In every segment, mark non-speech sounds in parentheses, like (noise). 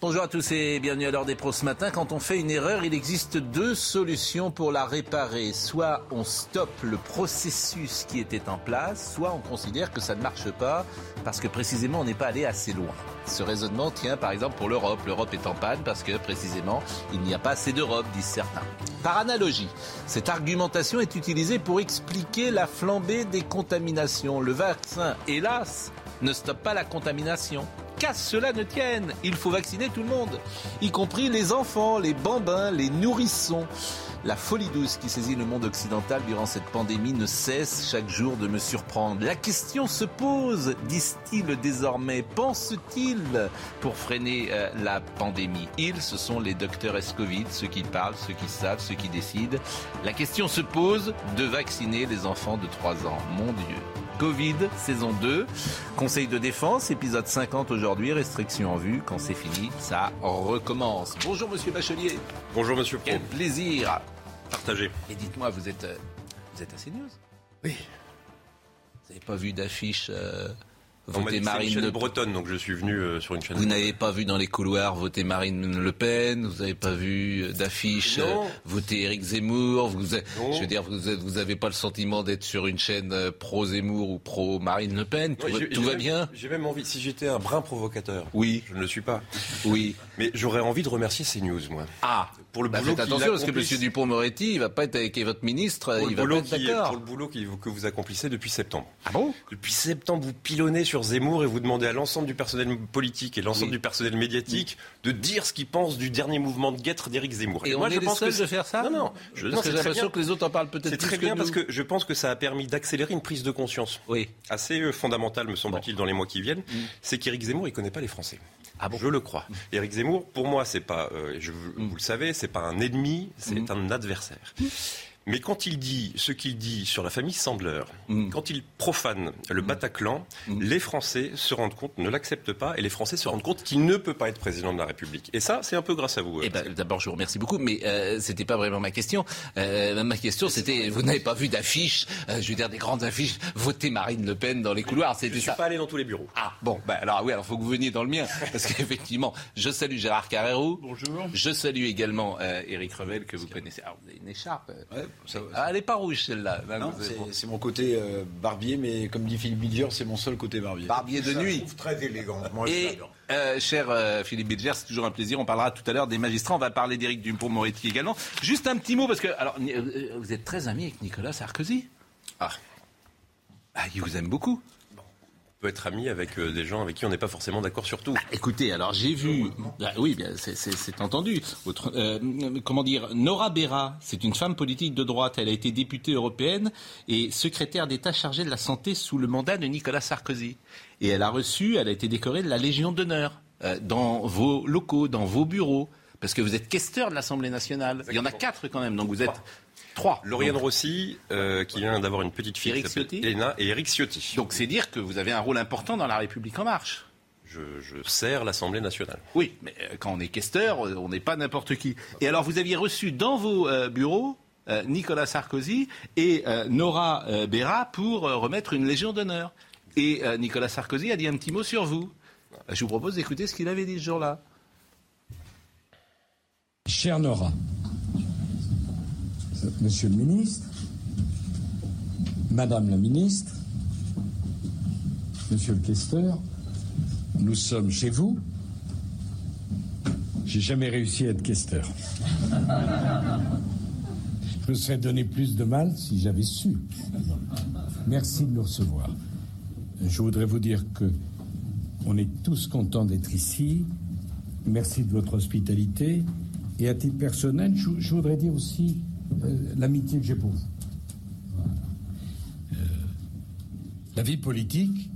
Bonjour à tous et bienvenue à l'heure des pros ce matin. Quand on fait une erreur, il existe deux solutions pour la réparer. Soit on stoppe le processus qui était en place, soit on considère que ça ne marche pas parce que précisément on n'est pas allé assez loin. Ce raisonnement tient par exemple pour l'Europe. L'Europe est en panne parce que précisément il n'y a pas assez d'Europe, disent certains. Par analogie, cette argumentation est utilisée pour expliquer la flambée des contaminations. Le vaccin, hélas, ne stoppe pas la contamination. Qu'à cela ne tienne, il faut vacciner tout le monde, y compris les enfants, les bambins, les nourrissons. La folie douce qui saisit le monde occidental durant cette pandémie ne cesse chaque jour de me surprendre. La question se pose, disent-ils désormais, pense-t-il pour freiner euh, la pandémie? Ils, ce sont les docteurs Escovid, ceux qui parlent, ceux qui savent, ceux qui décident. La question se pose de vacciner les enfants de 3 ans. Mon Dieu. Covid, saison 2. Conseil de défense, épisode 50 aujourd'hui. Restriction en vue. Quand c'est fini, ça recommence. Bonjour, monsieur Bachelier. Bonjour Monsieur Pro. Quel plaisir. Partagé. Et dites-moi, vous êtes, euh, vous êtes à CNews Oui. Vous n'avez pas vu d'affiche euh, voter Marine Le Pen bretonne, donc je suis venu euh, sur une chaîne. Vous n'avez pas vu dans les couloirs voter Marine Le Pen, vous n'avez pas vu euh, d'affiche Non. euh, voter Éric Zemmour, vous, je veux dire, vous n'avez pas le sentiment d'être sur une chaîne euh, pro-Zemmour ou pro-Marine Le Pen, tout, va, j'ai- tout j'ai va même- bien? J'ai même envie, si j'étais un brin provocateur, Oui, je ne le suis pas, oui. mais j'aurais envie de remercier CNews, moi. Ah, Pour le bah boulot faites attention parce que. M. Dupont-Moretti, il va pas être avec votre ministre, Pour il le, va pas boulot être qui- pour le boulot que vous accomplissez depuis septembre. Ah bon? Depuis septembre, vous pilonnez sur Zemmour et vous demandez à l'ensemble du personnel politique et l'ensemble Oui. du personnel médiatique de dire ce qu'ils pensent du dernier mouvement de guêtre d'Éric Zemmour. Et on est les seuls de faire ça Non, non. Je, non, Parce que c'est j'ai l'impression que les autres en parlent peut-être C'est très que bien nous. parce que je pense que ça a permis d'accélérer une prise de conscience Oui. assez euh, fondamentale, me semble-t-il, dans les mois qui viennent, c'est qu'Éric Zemmour, il connaît pas les Français. Ah bon Je le crois. Éric Zemmour, pour moi, c'est pas, euh, je, vous le savez, c'est pas un ennemi, c'est un adversaire. Mais quand il dit ce qu'il dit sur la famille Sandler, Mm. quand il profane le Bataclan, les Français se rendent compte, ne l'acceptent pas, et les Français se rendent compte qu'il ne peut pas être président de la République. Et ça, c'est un peu grâce à vous. Eh euh, ben, d'abord, je vous remercie beaucoup, mais euh, c'était pas vraiment ma question. Euh, ma question, c'était, vous n'avez pas vu d'affiches, euh, je veux dire des grandes affiches, votez Marine Le Pen dans les couloirs, je c'était suis ça. pas allé dans tous les bureaux. Ah bon, ben alors oui, alors faut que vous veniez dans le mien, parce (laughs) qu'effectivement, je salue Gérard Carrero. Bonjour. Je salue également euh, Éric Revel que vous connaissez. Ah, vous avez une écharpe. Ouais, ça. Ah, elle est pas rouge celle-là. Là, Non, c'est mon côté euh, barbier, mais comme dit Philippe Bilger, c'est mon seul côté barbier. Barbier de nuit. Très élégant. Moi, Et j'adore. euh, cher euh, Philippe Bilger, c'est toujours un plaisir. On parlera tout à l'heure des magistrats. On va parler d'Éric Dupond-Moretti également. Juste un petit mot parce que alors vous êtes très ami avec Nicolas Sarkozy? Ah. Ah, il vous aime beaucoup. On peut être ami avec euh, des gens avec qui on n'est pas forcément d'accord sur tout. Écoutez, alors j'ai vu, Ah, oui, bien, c'est- entendu. Euh, comment dire, Nora Berra, c'est une femme politique de droite. Elle a été députée européenne et secrétaire d'État chargée de la santé sous le mandat de Nicolas Sarkozy. Et elle a reçu, elle a été décorée de la Légion d'honneur euh, dans vos locaux, dans vos bureaux, parce que vous êtes questeur de l'Assemblée nationale. Il y en a quatre quand même, donc vous êtes trois. Lauriane Donc- Rossi, euh, qui vient d'avoir une petite fille Éric qui s'appelle Ciotti Elena, et Eric Ciotti. Donc c'est dire que vous avez un rôle important dans la République en marche. Je, je sers l'Assemblée nationale. Oui, mais euh, quand on est questeur, euh, on n'est pas n'importe qui. Et alors, vous aviez reçu dans vos euh, bureaux euh, Nicolas Sarkozy et euh, Nora euh, Berra pour euh, remettre une Légion d'honneur. Et euh, Nicolas Sarkozy a dit un petit mot sur vous. Je vous propose d'écouter ce qu'il avait dit ce jour-là. Cher Nora, Monsieur le ministre, Madame la ministre, Monsieur le questeur, nous sommes chez vous. J'ai jamais réussi à être questeur. (laughs) Je me serais donné plus de mal si j'avais su. Merci de nous recevoir. Je voudrais vous dire que on est tous contents d'être ici. Merci de votre hospitalité. Et à titre personnel, je, je voudrais dire aussi l'amitié que j'ai pour vous. Euh, la vie politique,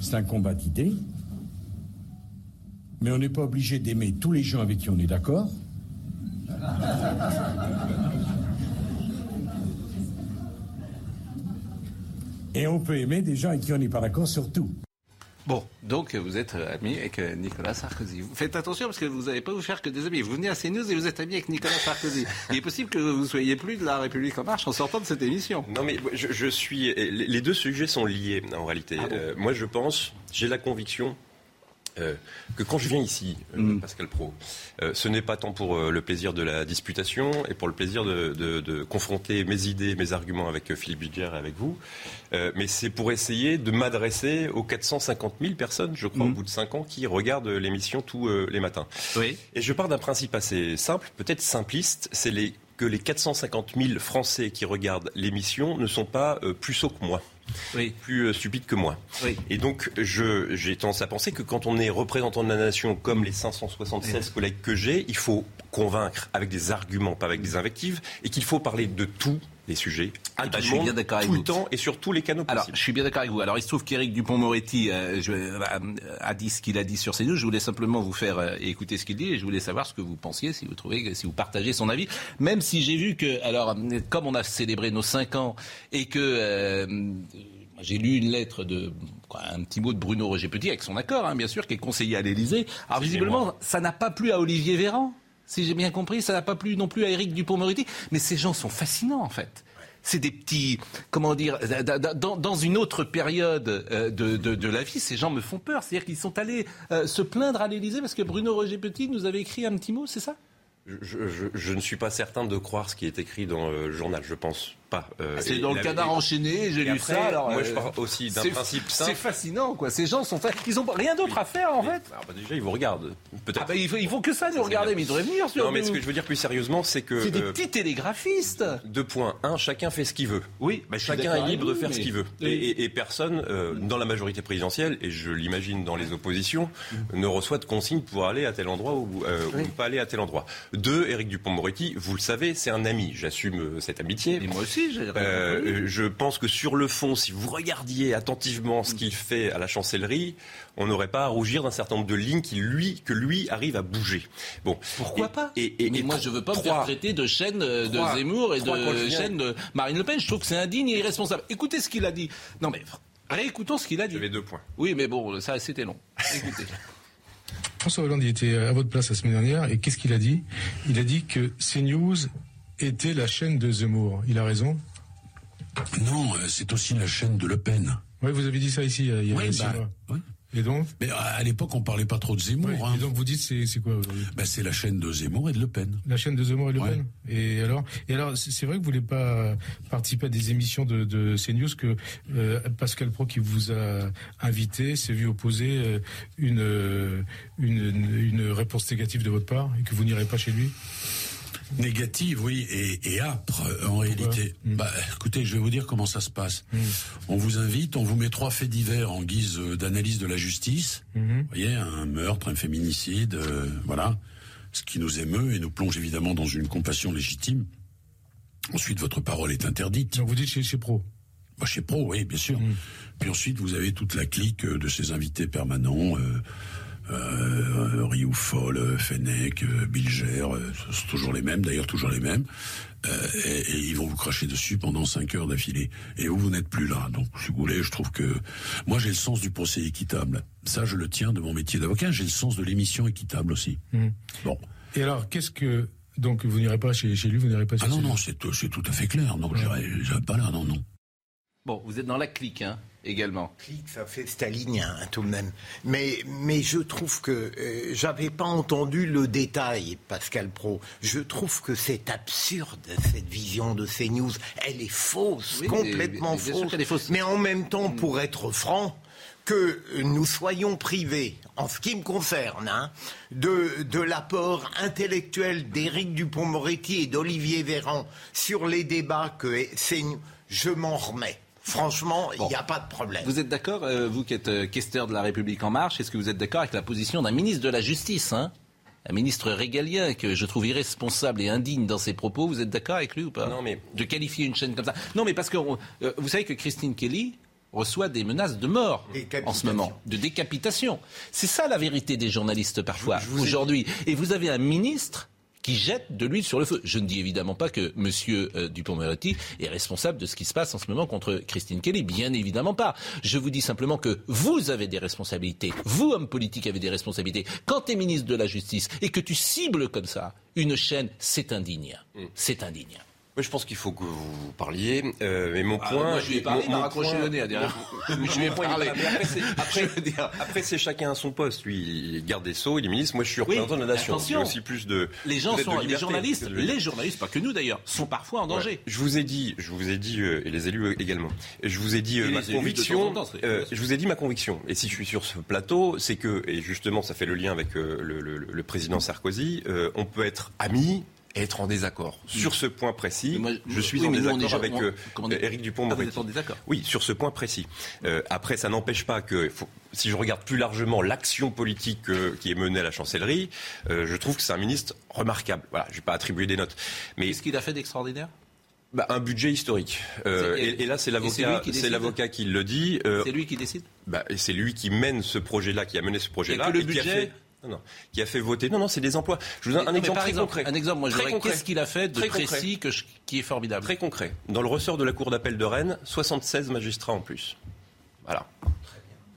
C'est un combat d'idées. Mais on n'est pas obligé d'aimer tous les gens avec qui on est d'accord. Et on peut aimer des gens avec qui on n'est pas d'accord sur tout. Bon, donc vous êtes ami avec euh, Nicolas Sarkozy. Faites attention parce que vous n'allez pas vous faire que des amis. Vous venez à CNews et vous êtes ami avec Nicolas Sarkozy. Il est possible que vous soyez plus de la République en marche en sortant de cette émission. Non mais je, je suis. Les deux sujets sont liés en réalité. Ah bon Euh, moi je pense, j'ai la conviction euh, que quand je viens ici, euh, Mm. Pascal Pro, euh, ce n'est pas tant pour le plaisir de la disputation et pour le plaisir de, de- de confronter mes idées, mes arguments avec Philippe Bilger et avec vous, mais c'est pour essayer de m'adresser aux 450 000 personnes, je crois, Mm. au bout de 5 ans, qui regardent l'émission tous les matins. Oui. Et je pars d'un principe assez simple, peut-être simpliste, c'est les, que les 450 000 Français qui regardent l'émission ne sont pas plus sots que moi, Oui. plus euh, stupides que moi. Oui. Et donc, je- j'ai tendance à penser que quand on est représentant de la nation, comme les 576 collègues que j'ai, il faut convaincre avec des arguments, pas avec des invectives, et qu'il faut parler de tous sujets, à ben, tout je suis monde, bien d'accord avec tout vous. le temps et sur tous les canaux Alors, possibles. je suis bien d'accord avec vous. Alors, il se trouve qu'Éric Dupont-Moretti euh, je- euh, a dit ce qu'il a dit sur CNews. Je voulais simplement vous faire euh, écouter ce qu'il dit et je voulais savoir ce que vous pensiez, si vous trouvez, si vous partagez son avis. Même si j'ai vu que, alors, comme on a célébré nos cinq ans et que j'ai lu une lettre de un petit mot de Bruno Roger Petit avec son accord, hein, bien sûr, qui est conseiller à l'Élysée. Alors, visiblement, ça n'a pas plu à Olivier Véran. Si j'ai bien compris, ça n'a pas plu non plus à Éric Dupont-Moretti. Mais ces gens sont fascinants, en fait. C'est des petits, comment dire, dans, une autre période euh, de, la vie, ces gens me font peur. C'est-à-dire qu'ils sont allés euh, se plaindre à l'Élysée parce que Bruno Roger Petit nous avait écrit un petit mot, c'est ça? Je ne suis pas certain de croire ce qui est écrit dans euh, le journal, je pense pas. Euh, C'est et dans le canard enchaîné, j'ai lu après, ça. Alors, moi, euh, je pars aussi d'un c'est- principe C'est simple. fascinant, quoi. Ces gens sont fa- Ils ont rien d'autre à faire, en fait. Alors, bah, déjà, ils vous regardent. Peut-être. Ah ben, il faut, il faut que ça nous regarder, mais ils devraient venir sur non, mais nous. ce que je veux dire plus sérieusement, c'est que. C'est des euh, petits télégraphistes. Deux points. Un, chacun fait ce qu'il veut. Oui, bah, Chacun est libre de faire mais- ce qu'il veut. Et, et- et personne, euh, dans la majorité présidentielle, et je l'imagine dans les oppositions, ne reçoit de consignes pour aller à tel endroit ou, euh, ou pas aller à tel endroit. Deux, Éric Dupont-Moretti, vous le savez, c'est un ami. J'assume euh, cette amitié. Et moi aussi, j'ai Euh, je pense que sur le fond, si vous regardiez attentivement ce qu'il fait à la chancellerie, on n'aurait pas à rougir d'un certain nombre de lignes qui lui, que lui arrive à bouger. Bon, Pourquoi Et- pas et, et- Mais et moi, je veux pas me trois- faire traiter de chaîne euh, de Trois- Zemmour et de chaîne de Marine Le Pen. Je trouve que c'est indigne et irresponsable. Écoutez ce qu'il a dit. Non, mais réécoutons ce qu'il a dit. J'avais deux points. Oui, mais bon, ça, c'était long. Écoutez. François Hollande il était à votre place la semaine dernière et qu'est-ce qu'il a dit? Il a dit que CNews était la chaîne de Zemmour. Il a raison Non, euh, c'est aussi la chaîne de Le Pen. Oui, vous avez dit ça ici euh, il y a Oui, bah, oui. Et donc Mais à l'époque, on parlait pas trop de Zemmour. Oui, hein. Et donc vous dites c'est quoi Bah, c'est la chaîne de Zemmour et de Le Pen. La chaîne de Zemmour et Le Ouais. Pen Et alors, et alors c'est vrai que vous voulez pas participer à des émissions de, de CNews que euh, Pascal Pro qui vous a invité s'est vu opposer une, une une réponse négative de votre part et que vous n'irez pas chez lui? Négative, oui, et, et âpre en réalité. Mm. Bah, écoutez, je vais vous dire comment ça se passe. On vous invite, on vous met trois faits divers en guise euh, d'analyse de la justice. Mhm. Vous voyez, un meurtre, un féminicide, euh, voilà. Ce qui nous émeut et nous plonge évidemment dans une compassion légitime. Ensuite, votre parole est interdite. Donc vous dites chez, chez Pro Bah, chez Pro, oui, bien sûr. Puis ensuite, vous avez toute la clique euh, de ces invités permanents. Euh, euh, Rioufol, euh, Fennec, euh, Bilger, euh, c'est toujours les mêmes, d'ailleurs toujours les mêmes. Euh, et, et ils vont vous cracher dessus pendant cinq heures d'affilée. Et vous, vous n'êtes plus là. Donc, si vous voulez, je trouve que... Moi, j'ai le sens du procès équitable. Ça, je le tiens de mon métier d'avocat. J'ai le sens de l'émission équitable aussi. Bon. Et alors, qu'est-ce que. Donc, vous n'irez pas chez, chez lui, vous n'irez pas chez Ah non, non, c'est c'est tout à fait clair. Non, j'irai j'irai pas là, non, non. Bon, vous êtes dans la clique, hein, également. ça fait stalinien hein, tout de même. Mais, mais je trouve que euh, j'avais pas entendu le détail, Pascal Pro. Je trouve que c'est absurde cette vision de CNews. Elle est fausse, Oui, complètement mais- mais fausse. Mais en même temps, pour être franc, que nous soyons privés, en ce qui me concerne, hein, de, de l'apport intellectuel d'Éric Dupont-Moretti et d'Olivier Véran sur les débats que c'est, je m'en remets. Franchement, il Bon. n'y a pas de problème. Vous êtes d'accord, euh, vous qui êtes euh, questeur de la République En Marche, est-ce que vous êtes d'accord avec la position d'un ministre de la Justice hein? Un ministre régalien que je trouve irresponsable et indigne dans ses propos, vous êtes d'accord avec lui ou pas? Non, mais- De qualifier une chaîne comme ça. Non, mais parce que on- euh, vous savez que Christine Kelly reçoit des menaces de mort en ce moment, de décapitation. C'est ça la vérité des journalistes parfois aujourd'hui. Et vous avez un ministre qui jette de l'huile sur le feu. Je ne dis évidemment pas que M. Euh, Dupont-Moretti est responsable de ce qui se passe en ce moment contre Christine Kelly. Bien évidemment pas. Je vous dis simplement que vous avez des responsabilités. Vous, hommes politiques, avez des responsabilités. Quand tu es ministre de la Justice et que tu cibles comme ça une chaîne, c'est indigne. Mm. C'est indigne. Je pense qu'il faut que vous parliez. Euh, mais mon ah, point. moi, je lui ai parlé, il m'a raccroché le nez à (laughs) je lui ai parlé. Après, après, c'est chacun à son poste. Lui, il garde des sceaux, il est ministre. Moi, je suis représentant de la nation. Aussi plus de. Les gens sont, les journalistes, les journalistes, pas que nous d'ailleurs, sont parfois en danger. Je vous ai dit, je vous ai dit, euh, et les élus euh, également. Je vous ai dit euh, ma conviction. je vous ai dit ma conviction. Et si je suis sur ce plateau, c'est que, et justement, ça fait le lien avec le, le, le, président Sarkozy, on peut être amis être en désaccord. Sur ce point précis, je suis en désaccord avec euh, Éric Dupont-Moretti. Ah, oui, sur ce point précis. Euh, après, ça n'empêche pas que, si je regarde plus largement l'action politique euh, qui est menée à la chancellerie, je trouve que c'est un ministre remarquable. Voilà, je ne vais pas attribuer des notes. Mais qu'est-ce qu'il a fait d'extraordinaire? Bah, un budget historique. et, là, c'est l'avocat, c'est l'avocat qui le dit. c'est lui qui décide? Bah, c'est lui qui mène ce projet-là, qui a mené ce projet-là. Et que le budget, non, non, qui a fait voter. Non, non, c'est des emplois. Je vous donne un exemple très concret. Un exemple, moi, je qu'est-ce qu'il a fait de précis que qui est formidable? Très concret. Dans le ressort de la Cour d'appel de Rennes, 76 magistrats en plus. Voilà.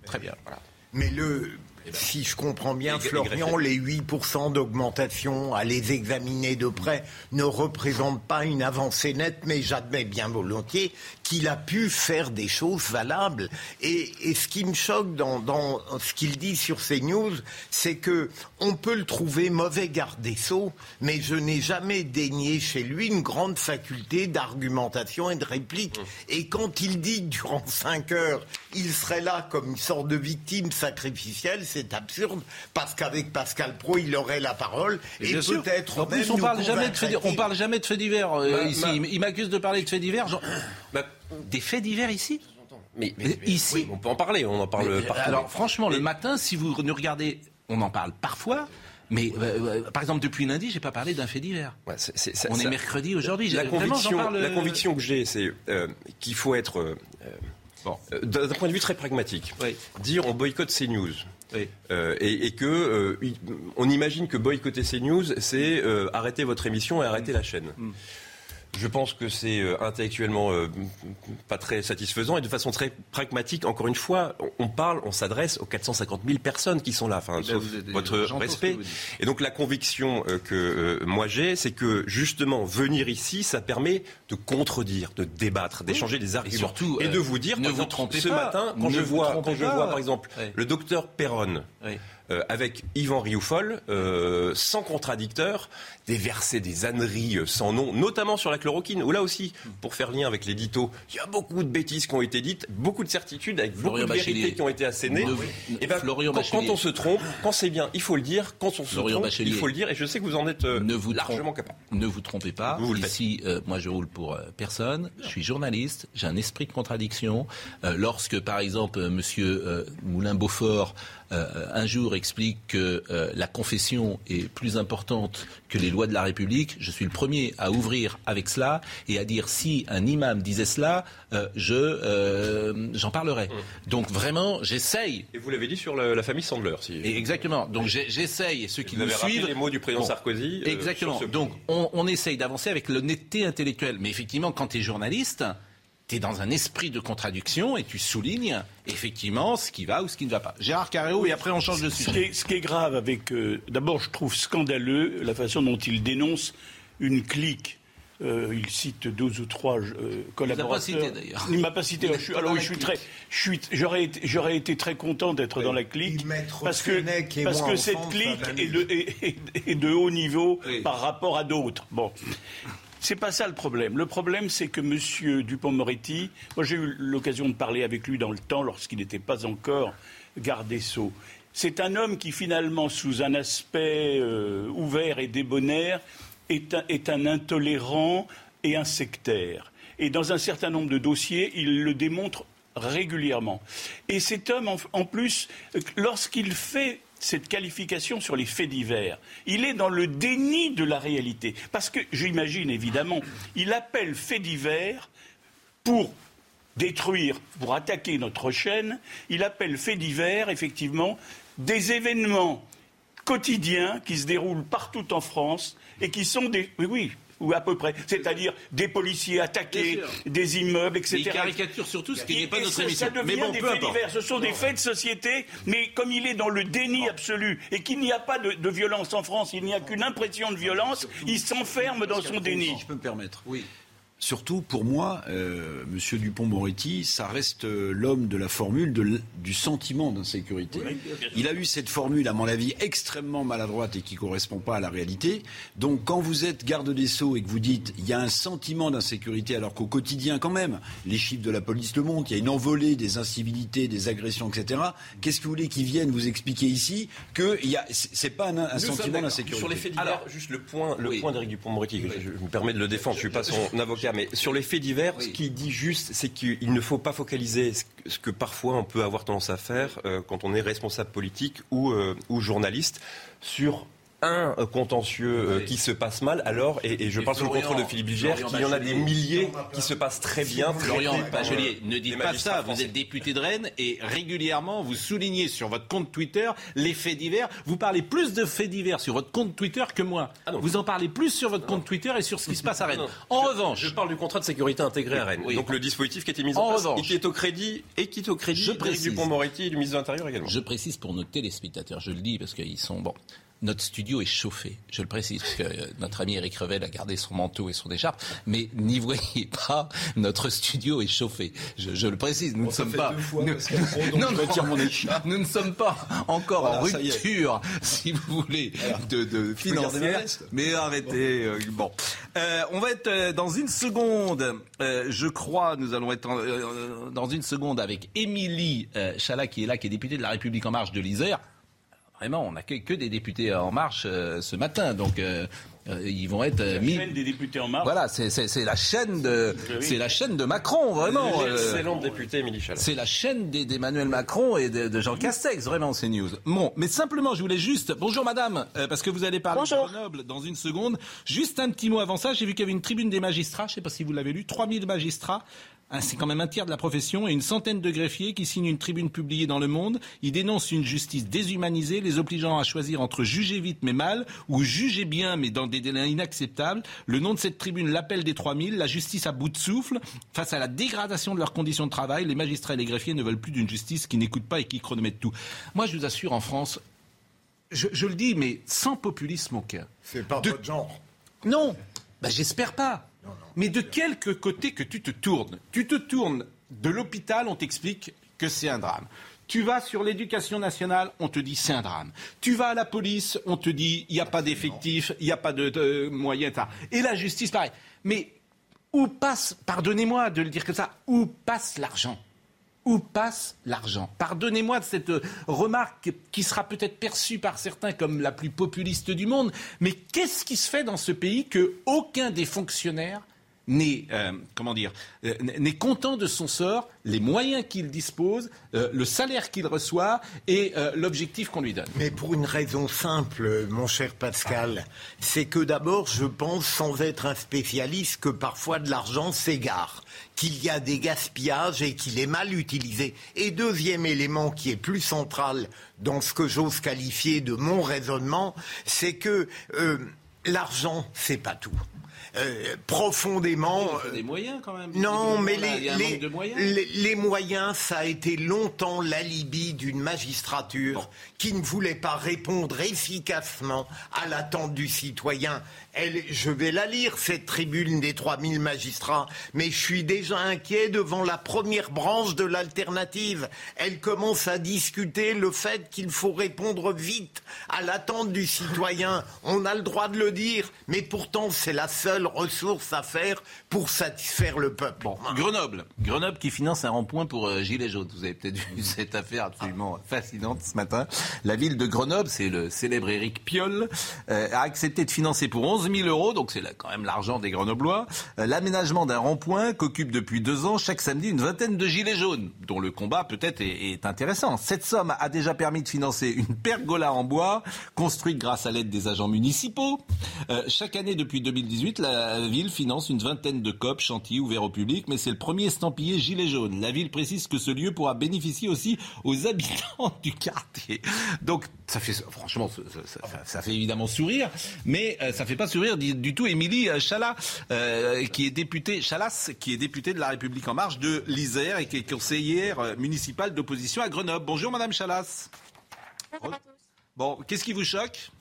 Très bien. Voilà. Mais le, ben, si je comprends bien, Florian, les 8% d'augmentation, à les examiner de près, ne représentent pas une avancée nette, mais j'admets bien volontiers qu'il a pu faire des choses valables. Et, ce qui me choque dans, ce qu'il dit sur ces news, c'est que on peut le trouver mauvais garde des sceaux, mais je n'ai jamais dénié chez lui une grande faculté d'argumentation et de réplique. Mmh. Et quand il dit durant 5 heures, il serait là comme une sorte de victime sacrificielle, c'est absurde, parce qu'avec Pascal Pro, il aurait la parole. Et, peut-être. En plus, on parle, jamais de faits, on parle jamais de faits divers euh, bah, ici. Bah. il m'accuse de parler de faits divers. Bah, des faits divers ici? Mais, ici, on peut en parler, on en parle partout. Alors franchement, le matin, si vous nous regardez, on en parle parfois. Mais euh, euh, par exemple, depuis lundi, j'ai pas parlé d'un fait divers. on est mercredi aujourd'hui. La, conviction, la conviction que j'ai, c'est qu'il faut être, d'un point de vue très pragmatique, dire on boycotte ces Euh, et, que euh, on imagine que boycotter ces news, c'est euh, arrêter votre émission et arrêter la chaîne. Mm. Je pense que c'est euh, intellectuellement euh, pas très satisfaisant et de façon très pragmatique. Encore une fois, on parle, on s'adresse aux 450 000 personnes qui sont là, enfin, eh ben, sauf votre respect. Et donc la conviction euh, que moi j'ai, c'est que justement venir ici, ça permet de contredire, de débattre, d'échanger des arguments et, surtout, et de vous dire, ne vous trompez ce matin, quand je vois, quand je vois par exemple le docteur Perron. Euh, avec Yvan Rioufol, euh, sans contradicteur, déverser des âneries euh, sans nom, notamment sur la chloroquine, où là aussi, pour faire lien avec l'édito, il y a beaucoup de bêtises qui ont été dites, beaucoup de certitudes, avec beaucoup de vérités qui ont été assénées. et eh ben, quand, on se trompe, quand c'est bien, il faut le dire, quand on se trompe, il faut le dire, et je sais que vous en êtes largement capable. Ne vous trompez pas, ici, moi je roule pour personne, je suis journaliste, j'ai un esprit de contradiction. lorsque, par exemple, Monsieur Moulin-Beaufort euh, un jour explique que euh, la confession est plus importante que les lois de la République, je suis le premier à ouvrir avec cela et à dire si un imam disait cela, euh, je j'en parlerai. Mmh. Donc vraiment, j'essaye. Et vous l'avez dit sur la, famille Sandler, si. exactement. Donc j'essaye et ceux qui nous suivent. les mots du président Sarkozy. Exactement. Donc on, on essaye d'avancer avec l'honnêteté intellectuelle. Mais effectivement, quand tu es journaliste tu es dans un esprit de contradiction et tu soulignes effectivement ce qui va ou ce qui ne va pas. Gérard Carreau, et après on change de sujet. Ce qui est, grave avec. Euh, d'abord, je trouve scandaleux la façon dont il dénonce une clique. Euh, il cite deux ou trois euh, collaborateurs. Il m'a pas cité d'ailleurs. Il m'a pas cité. alors, je suis très, j'aurais été, très content d'être dans la clique parce que parce que cette clique est de, est, de, haut niveau par rapport à d'autres. Bon, c'est pas ça le problème. Le problème, c'est que M. Dupont-Moretti, moi j'ai eu l'occasion de parler avec lui dans le temps lorsqu'il n'était pas encore garde des Sceaux. C'est un homme qui finalement, sous un aspect euh, ouvert et débonnaire, est un, est un intolérant et un sectaire. Et dans un certain nombre de dossiers, il le démontre régulièrement. Et cet homme, en plus, lorsqu'il fait cette qualification sur les faits divers. Il est dans le déni de la réalité. Parce que, j'imagine évidemment, il appelle faits divers pour détruire, pour attaquer notre chaîne, il appelle fait divers, effectivement, des événements quotidiens qui se déroulent partout en France et qui sont des. Oui, oui, ou à peu près, c'est-à-dire des policiers attaqués, des immeubles, etc. Il caricature surtout ce qui n'est pas notre émission. Ça devient Mais bon, des peu faits divers. Ce sont des faits de société, mais comme il est dans le déni absolu et qu'il n'y a pas de, de violence en France, il n'y a qu'une impression de violence, il s'enferme dans son déni. Si je peux me permettre. Oui. Surtout pour moi, euh, Monsieur Dupont-Moretti, ça reste euh, l'homme de la formule de du sentiment d'insécurité. Il a eu cette formule, à mon avis, extrêmement maladroite et qui correspond pas à la réalité. Donc, quand vous êtes garde des sceaux et que vous dites il y a un sentiment d'insécurité, alors qu'au quotidien, quand même, les chiffres de la police le montrent, il y a une envolée des incivilités, des agressions, etc. Qu'est-ce que vous voulez qu'ils viennent vous expliquer ici que il y a, c'est pas un, sentiment d'insécurité Sur les faits divers, juste le point, le Oui. point d'Éric Dupond-Moretti, que je, je me permets de le défendre, je suis pas son avocat, mais sur les faits divers, ce qu'il dit juste, c'est qu'il ne faut pas focaliser ce que, ce que parfois on peut avoir tendance à faire euh, quand on est responsable politique ou, euh, ou journaliste sur un euh, contentieux euh, qui se passe mal, alors, et, et je Et parle sous le Florian- contrôle de Philippe Florian qu'il y en a des milliers qui se passent très bien. Florian Bachelier, euh, ne dites pas ça. Vous êtes député de Rennes et régulièrement vous soulignez sur votre compte Twitter les faits divers. Vous parlez plus de faits divers sur votre compte Twitter que moi. Ah vous en parlez plus sur votre compte Twitter et sur ce qui se passe à Rennes. Non, En je- revanche, je parle du contrat de sécurité intégré à Rennes. Oui. Donc le dispositif qui a été mis en, En place revanche. et qui est au crédit et qui est au crédit Je précise. Dupond-Moretti et du ministre de l'Intérieur également. Je précise pour nos téléspectateurs, je le dis parce qu'ils sont bon. Notre studio est chauffé, je le précise, parce que euh, notre ami Eric Revel a gardé son manteau et son écharpe, mais n'y voyez pas, notre studio est chauffé. Je, je le précise, nous ne sommes pas. nous, retire (laughs) mon écharpe. (laughs) nous ne sommes pas encore en Voilà, rupture, si vous voulez, de, de financière. Mais arrêtez. euh, bon, Euh, on va être euh, dans une seconde. euh, je crois, nous allons être en- euh, dans une seconde avec Émilie Chalat qui est là, qui est députée de la République en marche de l'Isère. Vraiment, on n'accueille que des députés en marche euh, ce matin, donc euh, euh, ils vont être La mis. chaîne des députés en marche. Voilà, c'est la chaîne de, c'est la chaîne de Macron, vraiment. euh, Émilie Chalat. c'est la chaîne d'Emmanuel Macron et de, de Jean Castex, vraiment, ces news. Bon, mais simplement, je voulais juste... Bonjour madame, euh, parce que vous allez parler Bonjour. de Grenoble dans une seconde. Juste un petit mot avant ça, j'ai vu qu'il y avait une tribune des magistrats, je ne sais pas si vous l'avez lu, 3000 magistrats. Hein, C'est quand même un tiers de la profession et une centaine de greffiers qui signent une tribune publiée dans Le Monde. Ils dénoncent une justice déshumanisée, les obligeant à choisir entre juger vite mais mal ou juger bien mais dans des délais inacceptables. Le nom de cette tribune, l'appel des 3000, la justice à bout de souffle. Face à la dégradation de leurs conditions de travail, les magistrats et les greffiers ne veulent plus d'une justice qui n'écoute pas et qui chronomètre tout. Moi, je vous assure, en France, je, je le dis, mais sans populisme aucun. C'est pas De- votre genre. Non, bah, j'espère pas. Mais de quelque côté que tu te tournes, tu te tournes de l'hôpital, on t'explique que c'est un drame. Tu vas sur l'éducation nationale, on te dit c'est un drame. Tu vas à la police, on te dit il n'y a pas d'effectifs, il n'y a pas de, de moyens. Et la justice, pareil. Mais où passe, pardonnez-moi de le dire comme ça, où passe l'argent? Où passe l'argent? Pardonnez-moi de cette euh, remarque qui sera peut-être perçue par certains comme la plus populiste du monde, mais qu'est-ce qui se fait dans ce pays que aucun des fonctionnaires n'est euh, comment dire euh, n'est content de son sort, les moyens qu'il dispose, euh, le salaire qu'il reçoit et l'objectif qu'on lui donne. Mais pour une raison simple, mon cher Pascal, c'est que d'abord, je pense, sans être un spécialiste, que parfois de l'argent s'égare, qu'il y a des gaspillages et qu'il est mal utilisé. Et deuxième élément qui est plus central dans ce que j'ose qualifier de mon raisonnement, c'est que l'argent, c'est pas tout. Euh, profondément. Il faut des moyens quand même. Non, mais de moyens. les moyens, ça a été longtemps l'alibi d'une magistrature qui ne voulait pas répondre efficacement à l'attente du citoyen. Je vais la lire, cette tribune des 3000 magistrats, mais je suis déjà inquiet devant la première branche de l'alternative. Elle commence à discuter le fait qu'il faut répondre vite à l'attente du citoyen. On a le droit de le dire, mais pourtant c'est la seule ressource à faire pour satisfaire le peuple. Grenoble. Grenoble qui finance un rond-point pour euh, Gilets jaunes. Vous avez peut-être vu (laughs) cette affaire absolument fascinante ce matin. La ville de Grenoble, c'est le célèbre Éric Piolle, euh, a accepté de financer pour 11 000 euros, donc c'est quand même l'argent des Grenoblois, euh, l'aménagement d'un rond-point qu'occupe depuis deux ans chaque samedi une vingtaine de Gilets jaunes, dont le combat peut-être est, intéressant. Cette somme a déjà permis de financer une pergola en bois, construite grâce à l'aide des agents municipaux. Euh, chaque année depuis 2018, ensuite, la ville finance une vingtaine de COP, chantiers ouverts au public, mais c'est le premier estampillé gilet jaune. La ville précise que ce lieu pourra bénéficier aussi aux habitants (laughs) du quartier. Donc, ça fait, franchement, ça fait évidemment sourire, mais euh, ça fait pas sourire du, du tout Émilie euh, Chalat, euh, qui est députée, Chalas, qui est députée de La République En Marche de l'Isère et qui est conseillère euh, municipale d'opposition à Grenoble. Bonjour, Madame Chalas. Bon, qu'est-ce qui vous choque?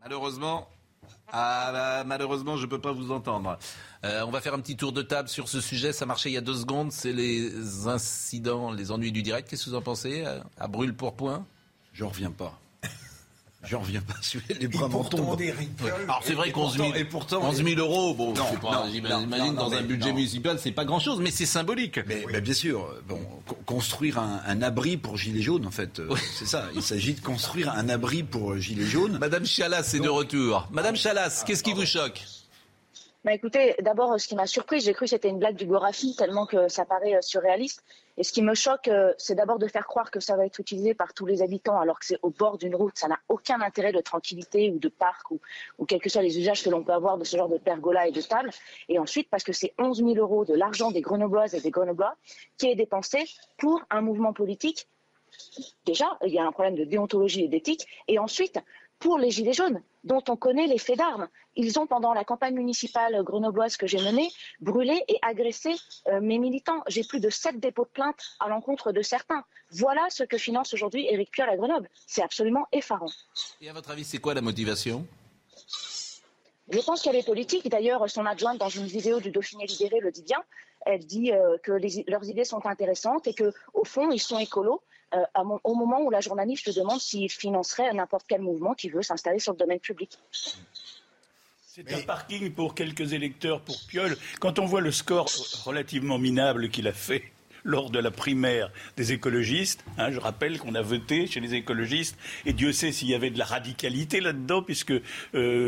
Malheureusement, ah, bah, malheureusement, je ne peux pas vous entendre. Euh, on va faire un petit tour de table sur ce sujet. Ça marchait il y a deux secondes. C'est les incidents, les ennuis du direct. Qu'est-ce que vous en pensez? À brûle pour point J'en reviens pas. J'en reviens pas. Les bras Et m'en pourtant, tombent. des rituels. Alors c'est vrai pourtant- 000, et pourtant- 11 000 euros, bon, Non, c'est pas- non, j'imagine non, non, dans un mais budget non. municipal, c'est pas grand-chose, mais c'est symbolique. Mais, mais bien sûr, bon, co- construire un, un abri pour gilets jaunes, en fait, euh, c'est ça. Il s'agit de construire un abri pour euh, gilets jaunes. Madame Chalas est de retour. Madame Chalas, qu'est-ce qui vous choque? Bah écoutez, d'abord, ce qui m'a surpris, j'ai cru que c'était une blague du Gorafi, tellement que ça paraît euh, surréaliste. Et ce qui me choque, euh, c'est d'abord de faire croire que ça va être utilisé par tous les habitants, alors que c'est au bord d'une route. Ça n'a aucun intérêt de tranquillité ou de parc ou, ou quels que soient les usages que l'on peut avoir de ce genre de pergola et de table. Et ensuite, parce que c'est 11 000 euros de l'argent des Grenobloises et des Grenoblois qui est dépensé pour un mouvement politique. Déjà, il y a un problème de déontologie et d'éthique. Et ensuite, pour les Gilets jaunes, dont on connaît les faits d'armes. Ils ont, pendant la campagne municipale grenobloise que j'ai menée, brûlé et agressé euh, mes militants. J'ai plus de sept dépôts de plainte à l'encontre de certains. Voilà ce que finance aujourd'hui Éric Piolle à Grenoble. C'est absolument effarant. Et à votre avis, c'est quoi la motivation? Je pense qu'elle est politique. D'ailleurs, son adjointe, dans une vidéo du Dauphiné Libéré, le dit bien. Elle dit euh, que les- leurs idées sont intéressantes et que, au fond, ils sont écolos. euh, à mon- au moment où la journaliste se demande s'ils financeraient n'importe quel mouvement qui veut s'installer sur le domaine public. C'est un parking pour quelques électeurs pour Piolle. Quand on voit le score relativement minable qu'il a fait lors de la primaire des écologistes, hein, je rappelle qu'on a voté chez les écologistes, et Dieu sait s'il y avait de la radicalité là-dedans, puisque euh,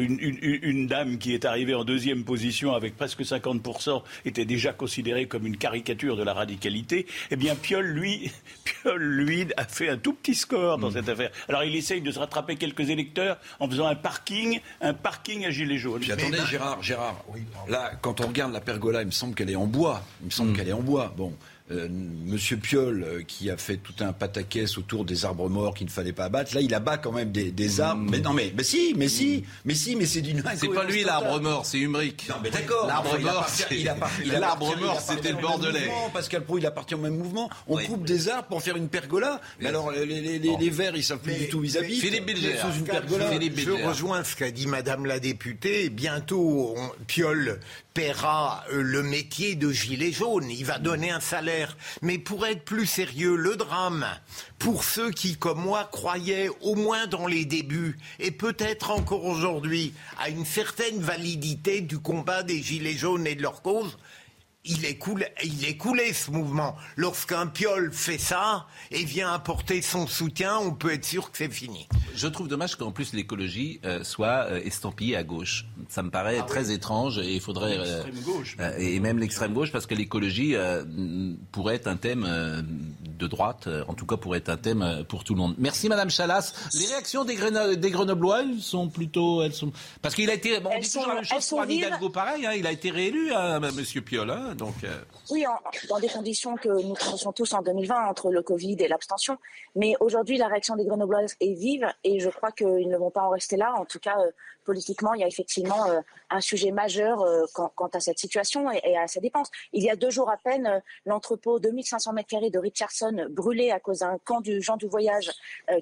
une, une- une dame qui est arrivée en deuxième position avec presque 50% était déjà considérée comme une caricature de la radicalité. Eh bien, Piolle, lui, (laughs) Piolle, lui, a fait un tout petit score dans cette affaire. Alors, il essaye de se rattraper quelques électeurs en faisant un parking, un parking à gilets jaunes. Puis attendez, Gérard, Gérard, là, quand on regarde la pergola, il me semble qu'elle est en bois. Il me semble qu'elle est en bois. Bon. Euh, Monsieur Piolle, euh, qui a fait tout un pataquès autour des arbres morts qu'il ne fallait pas abattre, là, il abat quand même des, des arbres. Mais non, mais, mais si, mais si, mais si, mais c'est d'une C'est pas lui l'arbre mort, c'est Humric. Non, mais d'accord. L'arbre mort, l'arbre mort, c'était le Bordelais. Pascal Pro, il appartient au même mouvement. On coupe des arbres pour faire une pergola. Mais alors, les, les, les, les verts, ils savent plus du tout où ils habitent. Philippe Bilger. Sous une Pascal, pergola. je- Philippe je, Bilger. rejoins ce qu'a dit Madame la députée. Bientôt, on- Piolle paiera euh, le métier de gilet jaune. Il va donner un salaire. Mais pour être plus sérieux, le drame, pour ceux qui, comme moi, croyaient au moins dans les débuts, et peut-être encore aujourd'hui, à une certaine validité du combat des gilets jaunes et de leur cause, il est, coulé, il est coulé ce mouvement. Lorsqu'un piole fait ça et vient apporter son soutien, on peut être sûr que c'est fini. Je trouve dommage qu'en plus l'écologie euh, soit euh, estampillée à gauche. Ça me paraît très étrange et il faudrait euh, L'extrême gauche, et même l'extrême gauche parce que l'écologie pourrait être un thème de droite, en tout cas pourrait être un thème pour tout le monde. Merci Madame Chalas. Les réactions des, Greno- des Grenoblois elles sont plutôt, elles sont parce qu'il a été, bon, on Elles dit sont- toujours la même chose pour Anne. Hidalgo, pareil, hein, il a été réélu, hein, Monsieur Piolle, hein, euh, Oui, dans des conditions que nous connaissons tous en 2020 entre le Covid et l'abstention. Mais aujourd'hui, la réaction des Grenobloises est vive et je crois qu'ils ne vont pas en rester là. En tout cas, euh, politiquement, il y a effectivement euh, un sujet majeur quant, à cette situation et, à ses dépenses. Il y a deux jours à peine, l'entrepôt 2500 mètres carrés de Richardson brûlé à cause d'un camp du Jean du Voyage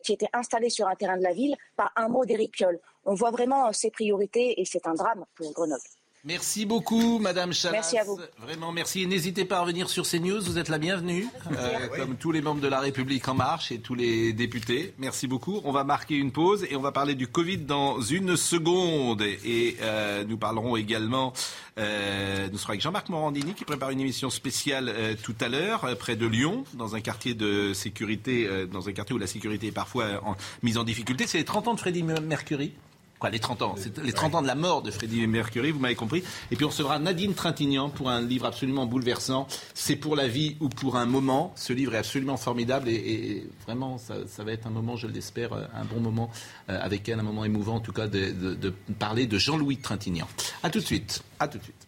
qui était installé sur un terrain de la ville, pas un mot d'Éric Piolle. On voit vraiment ses priorités et c'est un drame pour Grenoble. Merci beaucoup, Madame Chalas. Merci à vous. Vraiment, merci. N'hésitez pas à revenir sur CNews. Vous êtes la bienvenue, euh, comme tous les membres de La République En Marche et tous les députés. Merci beaucoup. On va marquer une pause et on va parler du Covid dans une seconde. Et euh, nous parlerons également, euh, nous serons avec Jean-Marc Morandini qui prépare une émission spéciale euh, tout à l'heure, euh, près de Lyon, dans un quartier de sécurité, euh, dans un quartier où la sécurité est parfois en- mise en difficulté. C'est les 30 ans de Freddie Mercury. Quoi, les 30 ans C'est les 30 ans de la mort de Freddie Mercury, vous m'avez compris. Et puis on recevra Nadine Trintignant pour un livre absolument bouleversant. C'est pour la vie ou pour un moment. Ce livre est absolument formidable et, et vraiment, ça, ça, va être un moment, je l'espère, un bon moment euh, avec elle, un moment émouvant en tout cas de, de, de parler de Jean-Louis Trintignant. À tout de suite. À tout de suite.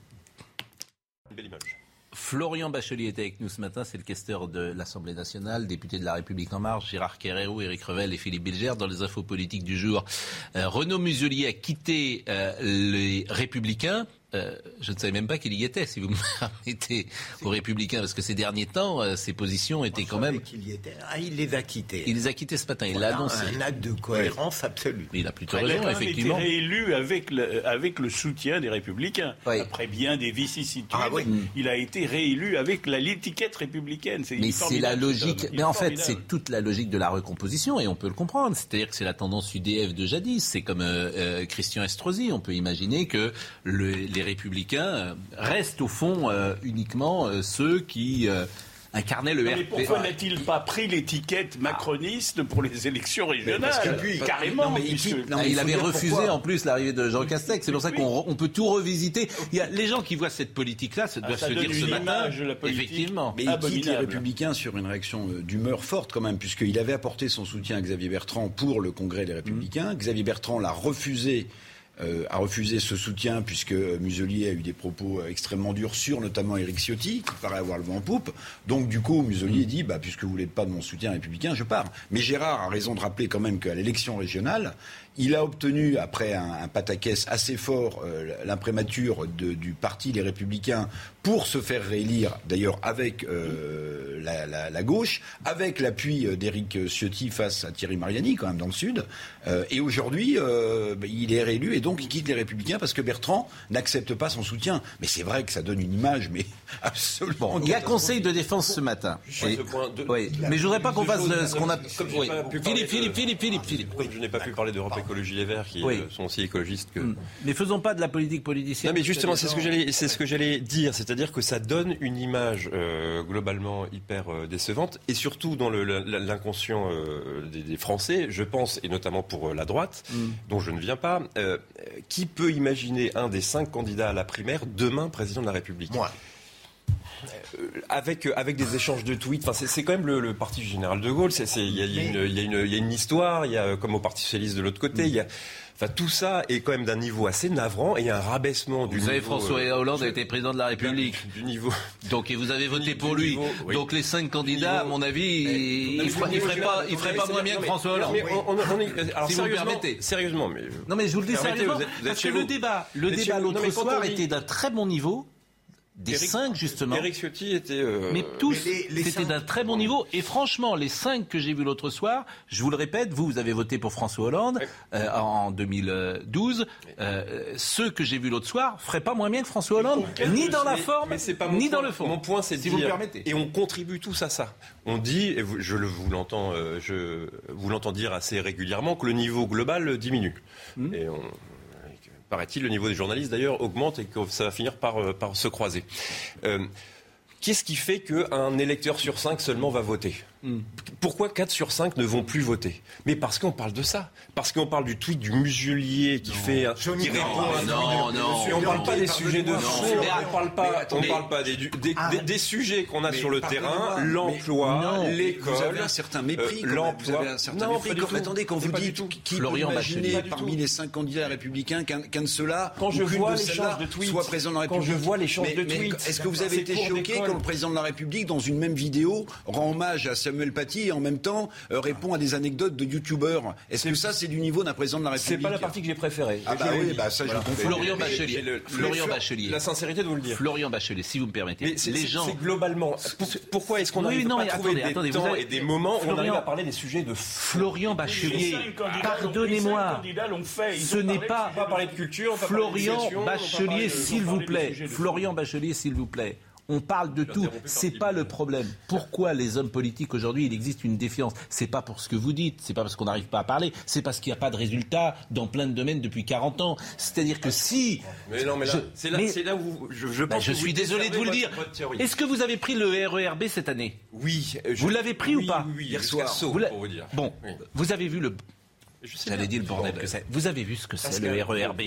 Une belle image. Florian Bachelier était avec nous ce matin, c'est le questeur de l'Assemblée nationale, député de la République en marche, Gérard Kerrero, Éric Revel et Philippe Bilger. Dans les infos politiques du jour, euh, Renaud Muselier a quitté euh, les Républicains. Euh, je ne savais même pas qu'il y était, si vous (laughs) me permettez, aux Républicains, parce que ces derniers temps, euh, ses positions étaient quand même. qu'il y était. Ah, il les a quittés. Il les a quittés ce matin, il l'a annoncé. Un acte de cohérence absolue. Mais il a plutôt Il a raison, quand même effectivement. été réélu avec le, avec le soutien des Républicains. Oui. Après bien des vicissitudes, Ah oui. il a été réélu avec la- l'étiquette républicaine. C'est- il Mais est c'est la logique. Il Mais en fait, c'est toute la logique de la recomposition et on peut le comprendre. C'est-à-dire que c'est la tendance UDF de jadis. C'est comme euh, euh, Christian Estrosi. On peut imaginer que le- les Républicains euh, restent au fond euh, uniquement euh, ceux qui euh, incarnaient le Non, mais pourquoi n'a-t-il pas pris l'étiquette macroniste pour les élections régionales parce que puis- Carrément. non, mais puisque- il- non, Ah, mais il avait refusé pourquoi. en plus l'arrivée de Jean Castex. C'est pour ça qu'on on peut tout revisiter. Il y a les gens qui voient cette politique-là, ça doit Ah, ça se dire ce matin. Effectivement. Mais il quitte les. Républicains sur une réaction d'humeur forte quand même, puisqu'il avait apporté son soutien à Xavier Bertrand pour le Congrès des Républicains. Xavier Bertrand l'a refusé. Euh, a refusé ce soutien puisque Muselier a eu des propos extrêmement durs sur notamment Éric Ciotti, qui paraît avoir le vent en poupe. Donc du coup, Muselier dit, bah, puisque vous voulez pas de mon soutien républicain, je pars. Mais Gérard a raison de rappeler quand même qu'à l'élection régionale, il a obtenu, après un, un pataquès assez fort, euh, l'imprimature de- du parti Les Républicains pour se faire réélire, d'ailleurs avec euh, la, la- la gauche, avec l'appui d'Éric Ciotti face à Thierry Mariani, quand même dans le Sud. Euh, et aujourd'hui, euh, bah, il est réélu et donc il quitte Les Républicains parce que Bertrand n'accepte pas son soutien. Mais c'est vrai que ça donne une image, mais (laughs) absolument. Il y a conseil de défense ce matin. Sur Et- ce point, deux- oui. Mais je voudrais pas qu'on fasse euh, ce qu'on a. Oui. Philippe, de- Philippe, Philippe, Philippe, Philippe. Comme je n'ai pas pu parler d'Europe Écologie Les Verts, qui Oui. sont aussi écologistes que. Mais faisons pas de la politique politicienne. Non mais justement, c'est ce que j'allais, c'est ce que j'allais dire, c'est-à-dire que ça donne une image euh, globalement hyper euh, décevante, et surtout dans l'inconscient euh, des, des Français, je pense, et notamment pour euh, la droite, dont je ne viens pas, euh, qui peut imaginer un des cinq candidats à la primaire demain président de la République Moi. Euh, avec, avec des échanges de tweets. Enfin, c'est, quand même le, le parti du général de Gaulle. Il, y y y a une- il y a une histoire. Il y a, comme au Parti socialiste de l'autre côté, il y a. Enfin, tout ça est quand même d'un niveau assez navrant et il y a un rabaissement du Vous savez, niveau, François euh, Hollande a été président de la République. du niveau. Donc, et vous avez voté Du pour lui. niveau, oui. Donc, les cinq candidats, à mon avis, il, il fera- il ferait pas, il ferait pas moins bien que François Hollande. Mais on- on- on est- alors, Si vous me sérieusement- permettez. Sérieusement, mais Non, mais je vous le dis sérieusement, vous êtes- vous êtes parce que le vous. débat, le Vous débat vous. L'autre soir était d'un très bon niveau. Des Eric- cinq, justement. Eric Ciotti était. euh, Mais tous, c'était cinq- d'un très bon niveau. Et franchement, les cinq que j'ai vus l'autre soir, je vous le répète, vous, vous avez voté pour François Hollande euh, en 2012. Euh, ceux que j'ai vus l'autre soir feraient pas moins bien que François Hollande, ni dans la forme, mais pas ni point. dans le fond. Mon point, c'est si vous dire- me permettez. Et on contribue tous à ça. On dit, et vous- je le, vous l'entends, euh, je vous l'entends dire assez régulièrement que le niveau global diminue. Hmm. Et on, paraît-il, le niveau des journalistes d'ailleurs augmente et que ça va finir par, euh, se croiser. Euh, Qu'est-ce qui fait qu'un électeur sur cinq seulement va voter? Pourquoi 4 sur 5 ne vont plus voter? Mais parce qu'on parle de ça. Parce qu'on parle du tweet du muselier qui fait un- Je n'y qui répond pas. à Non, non, Et on parle pas des non, sujets de non, fond, on parle pas, on attendez. parle pas des, du- des, des- des sujets qu'on a sur le terrain, l'emploi, non, l'école. Vous avez un certain mépris. euh, quand l'emploi. Vous avez un certain Non, mépris. pas du Quand- attendez, quand vous dites qui Florian imaginer parmi les cinq candidats républicains qu'un de ceux-là, Quand je vois l'échange de tweets, soit président de la quand République. je vois l'échange de tweets, Est-ce que vous avez été choqué quand le président de la République, dans une même vidéo, rend hommage à Samuel Paty et en même temps euh, répond à des anecdotes de youtubeurs Est-ce que ça, c'est du niveau d'un président de la C'est République pas la partie que j'ai préférée. Ah bah oui, bah ça, je comprends. Florian Bachelier. le- Florian Bachelier. La sincérité de vous le dire. Florian Bachelier, si vous me permettez. Mais c'est les c'est- gens. c'est globalement. pour- pourquoi est-ce qu'on Oui, non, à trouver attendez, des attendez, temps avez- et des moments où on arrive à parler des sujets de Florian Bachelier, pardonnez-moi. Ce n'est pas- de On va parler de culture, on va parler Florian Bachelier, s'il vous plaît. Florian Bachelier, s'il vous plaît. On parle de tout. C'est pas le problème. Pourquoi les hommes politiques aujourd'hui, il existe une défiance? C'est pas pour ce que vous dites. C'est pas parce qu'on n'arrive pas à parler. C'est parce qu'il n'y a pas de résultat dans plein de domaines depuis 40 ans. C'est-à-dire que si. Mais non, mais là, c'est là, mais- c'est là où je, je Bah, pense je suis désolé de vous le dire. Est-ce que vous avez pris le RERB cette année? Oui. euh, je- Vous l'avez pris ou pas? Oui, oui, Hier soir. Sceaux, Vous l'a- pour vous dire. Bon, vous avez vu le. J'allais dire le bordel que c'est. Vous avez vu ce que c'est le RERB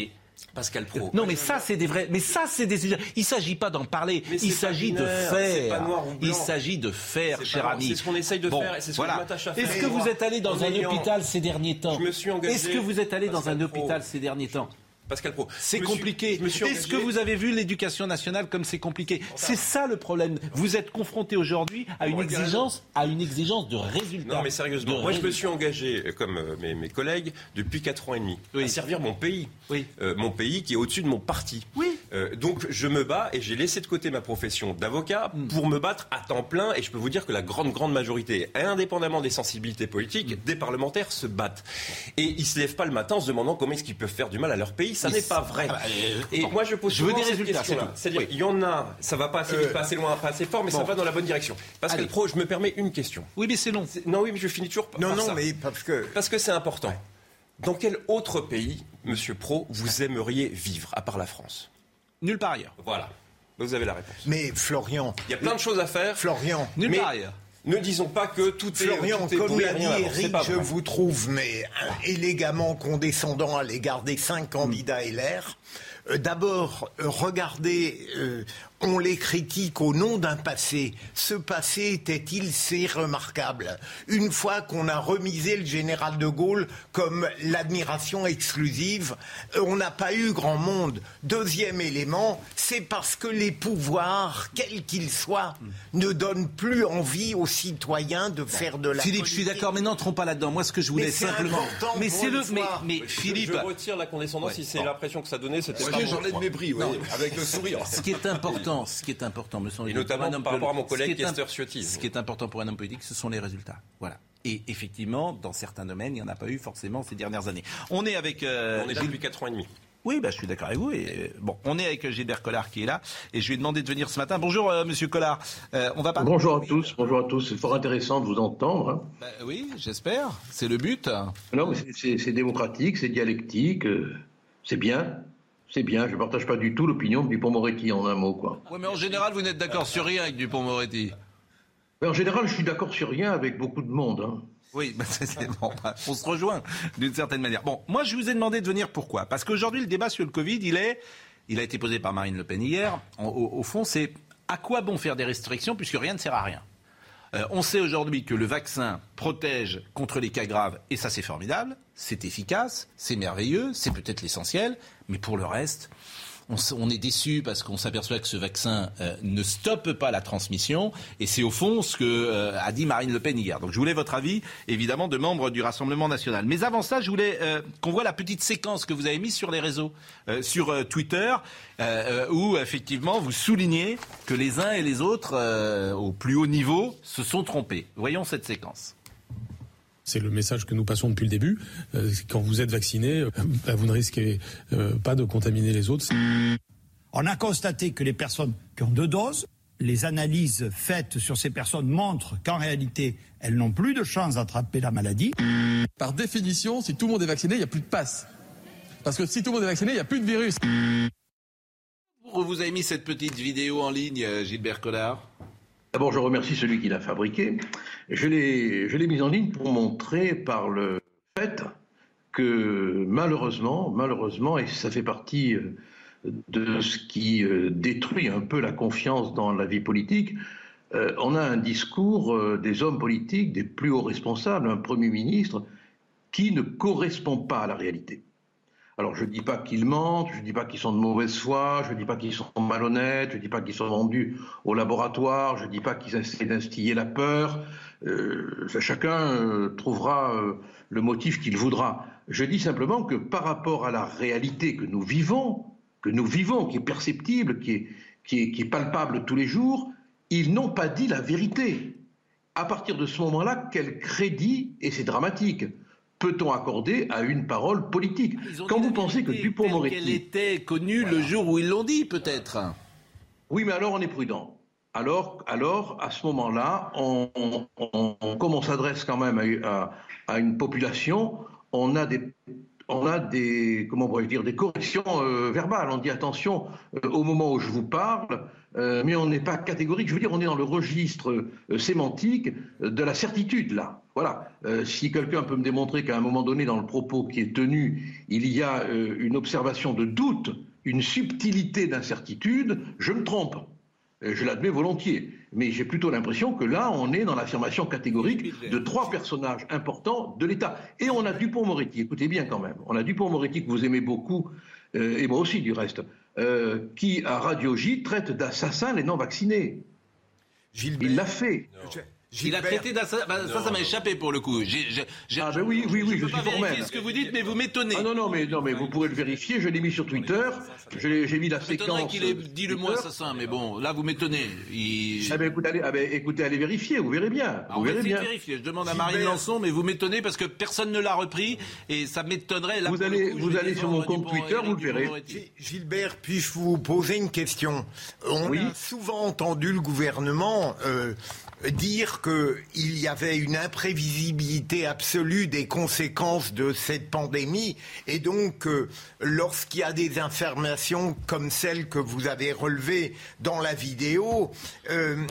Pascal Pro. Non, mais ça, c'est des vrais. Mais ça, c'est des. Il s'agit pas d'en parler. Il s'agit de faire. Il s'agit de faire, cher ami. C'est ce qu'on essaye de faire. C'est ce voilà. que je m'attache à faire. Est-ce que vous êtes allé dans un hôpital ces derniers temps Je me suis engagé. Est-ce que vous êtes allé dans un hôpital ces derniers temps Pascal Pro. C'est compliqué. Est-ce que vous avez vu l'éducation nationale comme c'est compliqué C'est ça le problème. Vous êtes confronté aujourd'hui à une exigence, à une exigence de résultats. Non, mais sérieusement, moi je me suis engagé, euh, comme euh, mes, mes collègues, depuis 4 ans et demi, Oui. à servir mon pays. Oui. Euh, mon pays qui est au-dessus de mon parti. Oui. Euh, donc je me bats et j'ai laissé de côté ma profession d'avocat Hmm. pour me battre à temps plein. Et je peux vous dire que la grande, grande majorité, indépendamment des sensibilités politiques, Hmm. des parlementaires se battent. Et ils se lèvent pas le matin en se demandant comment est-ce qu'ils peuvent faire du mal à leur pays. Ça n'est pas vrai. Ah bah, euh, et moi je pose Je veux des résultats. C'est-à-dire Oui. il y en a, ça va pas assez vite, Euh, pas assez loin, pas assez fort, mais ça va dans la bonne direction. Pascal Allez. Pro, je me permets une question. Oui, mais c'est long. Non, oui, mais je finis toujours par Non, non, ça. mais parce que. Parce que c'est important. Dans quel autre pays, Monsieur Pro, vous aimeriez vivre, à part la France? Nulle part ailleurs. Voilà. Vous avez la réponse. Mais Florian. Il y a plein de choses à faire. Florian. Nulle Mais part ailleurs. Ne disons pas que tout est Florian, est comme pourri, l'a dit Eric, je vous trouve mais euh, élégamment condescendant à l'égard des cinq candidats LR. Euh, D'abord, euh, regardez, euh, on les critique au nom d'un passé. Ce passé était-il si remarquable Une fois qu'on a remisé le général de Gaulle comme l'admiration exclusive, euh, on n'a pas eu grand monde. Deuxième élément, c'est parce que les pouvoirs, quels qu'ils soient, ne donnent plus envie aux citoyens de faire de la Philippe, je suis d'accord, mais n'entrons pas là-dedans. Moi, ce que je voulais Mais simplement. Mais c'est le. Mais, fois. mais Je- Philippe. je retire la condescendance Ouais, si c'est bon. l'impression que ça donnait. C'était pas Oui, bon j'enlève mes bris, oui, avec le sourire. Ce qui est important, ce qui est important, me semble Et notamment par rapport à mon collègue Esther Ciotti. Ce qui est important pour un homme politique, ce sont les résultats. Voilà. Et effectivement, dans certains domaines, il n'y en a pas eu forcément ces dernières années. On est avec. euh, On est depuis 4 ans et demi. Oui, bah, je suis d'accord avec vous. Et, euh, bon, on est avec Gilbert Collard qui est là, et je lui ai demandé de venir ce matin. Bonjour, euh, Monsieur Collard. Euh, on va parler. Bonjour à tous, bonjour à tous. C'est fort intéressant de vous entendre. hein. Bah, oui, j'espère. C'est le but. Non, mais c'est- démocratique, c'est dialectique, euh, c'est bien, c'est bien. Je ne partage pas du tout l'opinion de Dupont-Moretti en un mot, quoi. Oui, mais en général, vous n'êtes d'accord sur rien avec Dupont-Moretti. Mais en général, je suis d'accord sur rien avec beaucoup de monde. hein. Oui, bah, c'est c'est bon. bah, On se rejoint d'une certaine manière. Bon, moi, je vous ai demandé de venir pourquoi? Parce qu'aujourd'hui, le débat sur le Covid, il est, il a été posé par Marine Le Pen hier. En- au, au fond, c'est à quoi bon faire des restrictions puisque rien ne sert à rien? Euh, on sait aujourd'hui que le vaccin protège contre les cas graves, et ça c'est formidable, c'est efficace, c'est merveilleux, c'est peut-être l'essentiel, mais pour le reste, on, est déçu parce qu'on s'aperçoit que ce vaccin euh, ne stoppe pas la transmission, et c'est au fond ce que euh, a dit Marine Le Pen hier. Donc je voulais votre avis, évidemment, de membres du Rassemblement national. Mais avant ça, je voulais euh, qu'on voit la petite séquence que vous avez mise sur les réseaux, sur Twitter, où effectivement vous soulignez que les uns et les autres, au plus haut niveau, se sont trompés. Voyons cette séquence. C'est le message que nous passons depuis le début. Euh, quand vous êtes vacciné, euh, bah, vous ne risquez euh, pas de contaminer les autres. On a constaté que les personnes qui ont deux doses, les analyses faites sur ces personnes montrent qu'en réalité, elles n'ont plus de chances d'attraper la maladie. Par définition, si tout le monde est vacciné, il n'y a plus de passe. Parce que si tout le monde est vacciné, il n'y a plus de virus. Vous avez mis cette petite vidéo en ligne, Gilbert Collard? D'abord, je remercie celui qui l'a fabriqué. Je l'ai mise en ligne pour montrer par le fait que malheureusement, malheureusement, et ça fait partie euh, de ce qui euh, détruit un peu la confiance dans la vie politique, euh, on a un discours des hommes politiques, des plus hauts responsables, un Premier ministre, qui ne correspond pas à la réalité. Alors je ne dis pas qu'ils mentent, je ne dis pas qu'ils sont de mauvaise foi, je ne dis pas qu'ils sont malhonnêtes, je ne dis pas qu'ils sont vendus au laboratoire, je ne dis pas qu'ils essaient d'instiller la peur. Euh, chacun euh, trouvera euh, le motif qu'il voudra. Je dis simplement que par rapport à la réalité que nous vivons, que nous vivons, qui est perceptible, qui est palpable tous les jours, ils n'ont pas dit la vérité. À partir de ce moment-là, quel crédit, et c'est dramatique, peut-on accorder à une parole politique Quand vous pensez que Elle Dupont-Moretti... était connue le jour où ils l'ont dit, peut-être. Oui, mais alors on est prudent. Alors, alors à ce moment-là, on, on- on- comme on s'adresse quand même à, à- à une population, on a des, on a des, comment dire, des corrections euh, verbales. On dit attention, euh, au moment où je vous parle, euh, mais on n'est pas catégorique. Je veux dire, on est dans le registre sémantique de la certitude, là. Voilà. Si quelqu'un peut me démontrer qu'à un moment donné, dans le propos qui est tenu, il y a une observation de doute, une subtilité d'incertitude, je me trompe. Je l'admets volontiers. Mais j'ai plutôt l'impression que là, on est dans l'affirmation catégorique de trois personnages importants de l'État. Et on a Dupont-Moretti, écoutez bien quand même, on a Dupont-Moretti que vous aimez beaucoup, et moi aussi du reste, euh, qui, à Radio J, traite d'assassins les non-vaccinés. Il l'a fait. Il a traité d'assassin. Bah, ça, ça m'a échappé pour le coup. J'ai, ah ben oui, oui, oui, je, je suis formel. ce que vous dites, mais vous m'étonnez. Ah non, non, mais non, mais vous pourrez le vérifier. Je l'ai mis sur Twitter. J'ai mis la séquence. qu'il ait dit le mot assassin, mais bon, là vous m'étonnez. Il... Ah ben écoutez, allez, ah ben, écoutez, allez vérifier, vous verrez bien. Ah, vous verrez bien. vérifier. Je demande à Marine Lançon, mais vous m'étonnez parce que personne ne l'a repris et ça m'étonnerait. Vous allez, coup, vous allez sur mon compte Twitter, vous le verrez. Gilbert, puis-je vous poser une question? On a souvent entendu le gouvernement. Dire qu'il y avait une imprévisibilité absolue des conséquences de cette pandémie et donc euh, lorsqu'il y a des informations comme celles que vous avez relevées dans la vidéo, euh,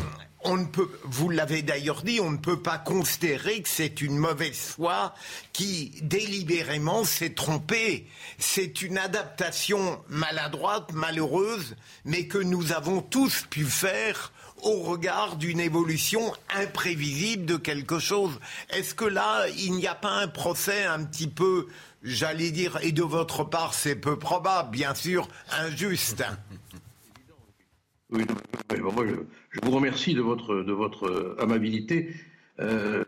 on ne peut, vous l'avez d'ailleurs dit, on ne peut pas considérer que c'est une mauvaise foi qui délibérément s'est trompée. C'est une adaptation maladroite, malheureuse, mais que nous avons tous pu faire au regard d'une évolution imprévisible de quelque chose. Est-ce que là, il n'y a pas un procès un petit peu, j'allais dire, et de votre part, c'est peu probable, bien sûr, injuste Oui, je, vous remercie de votre, votre amabilité. Euh,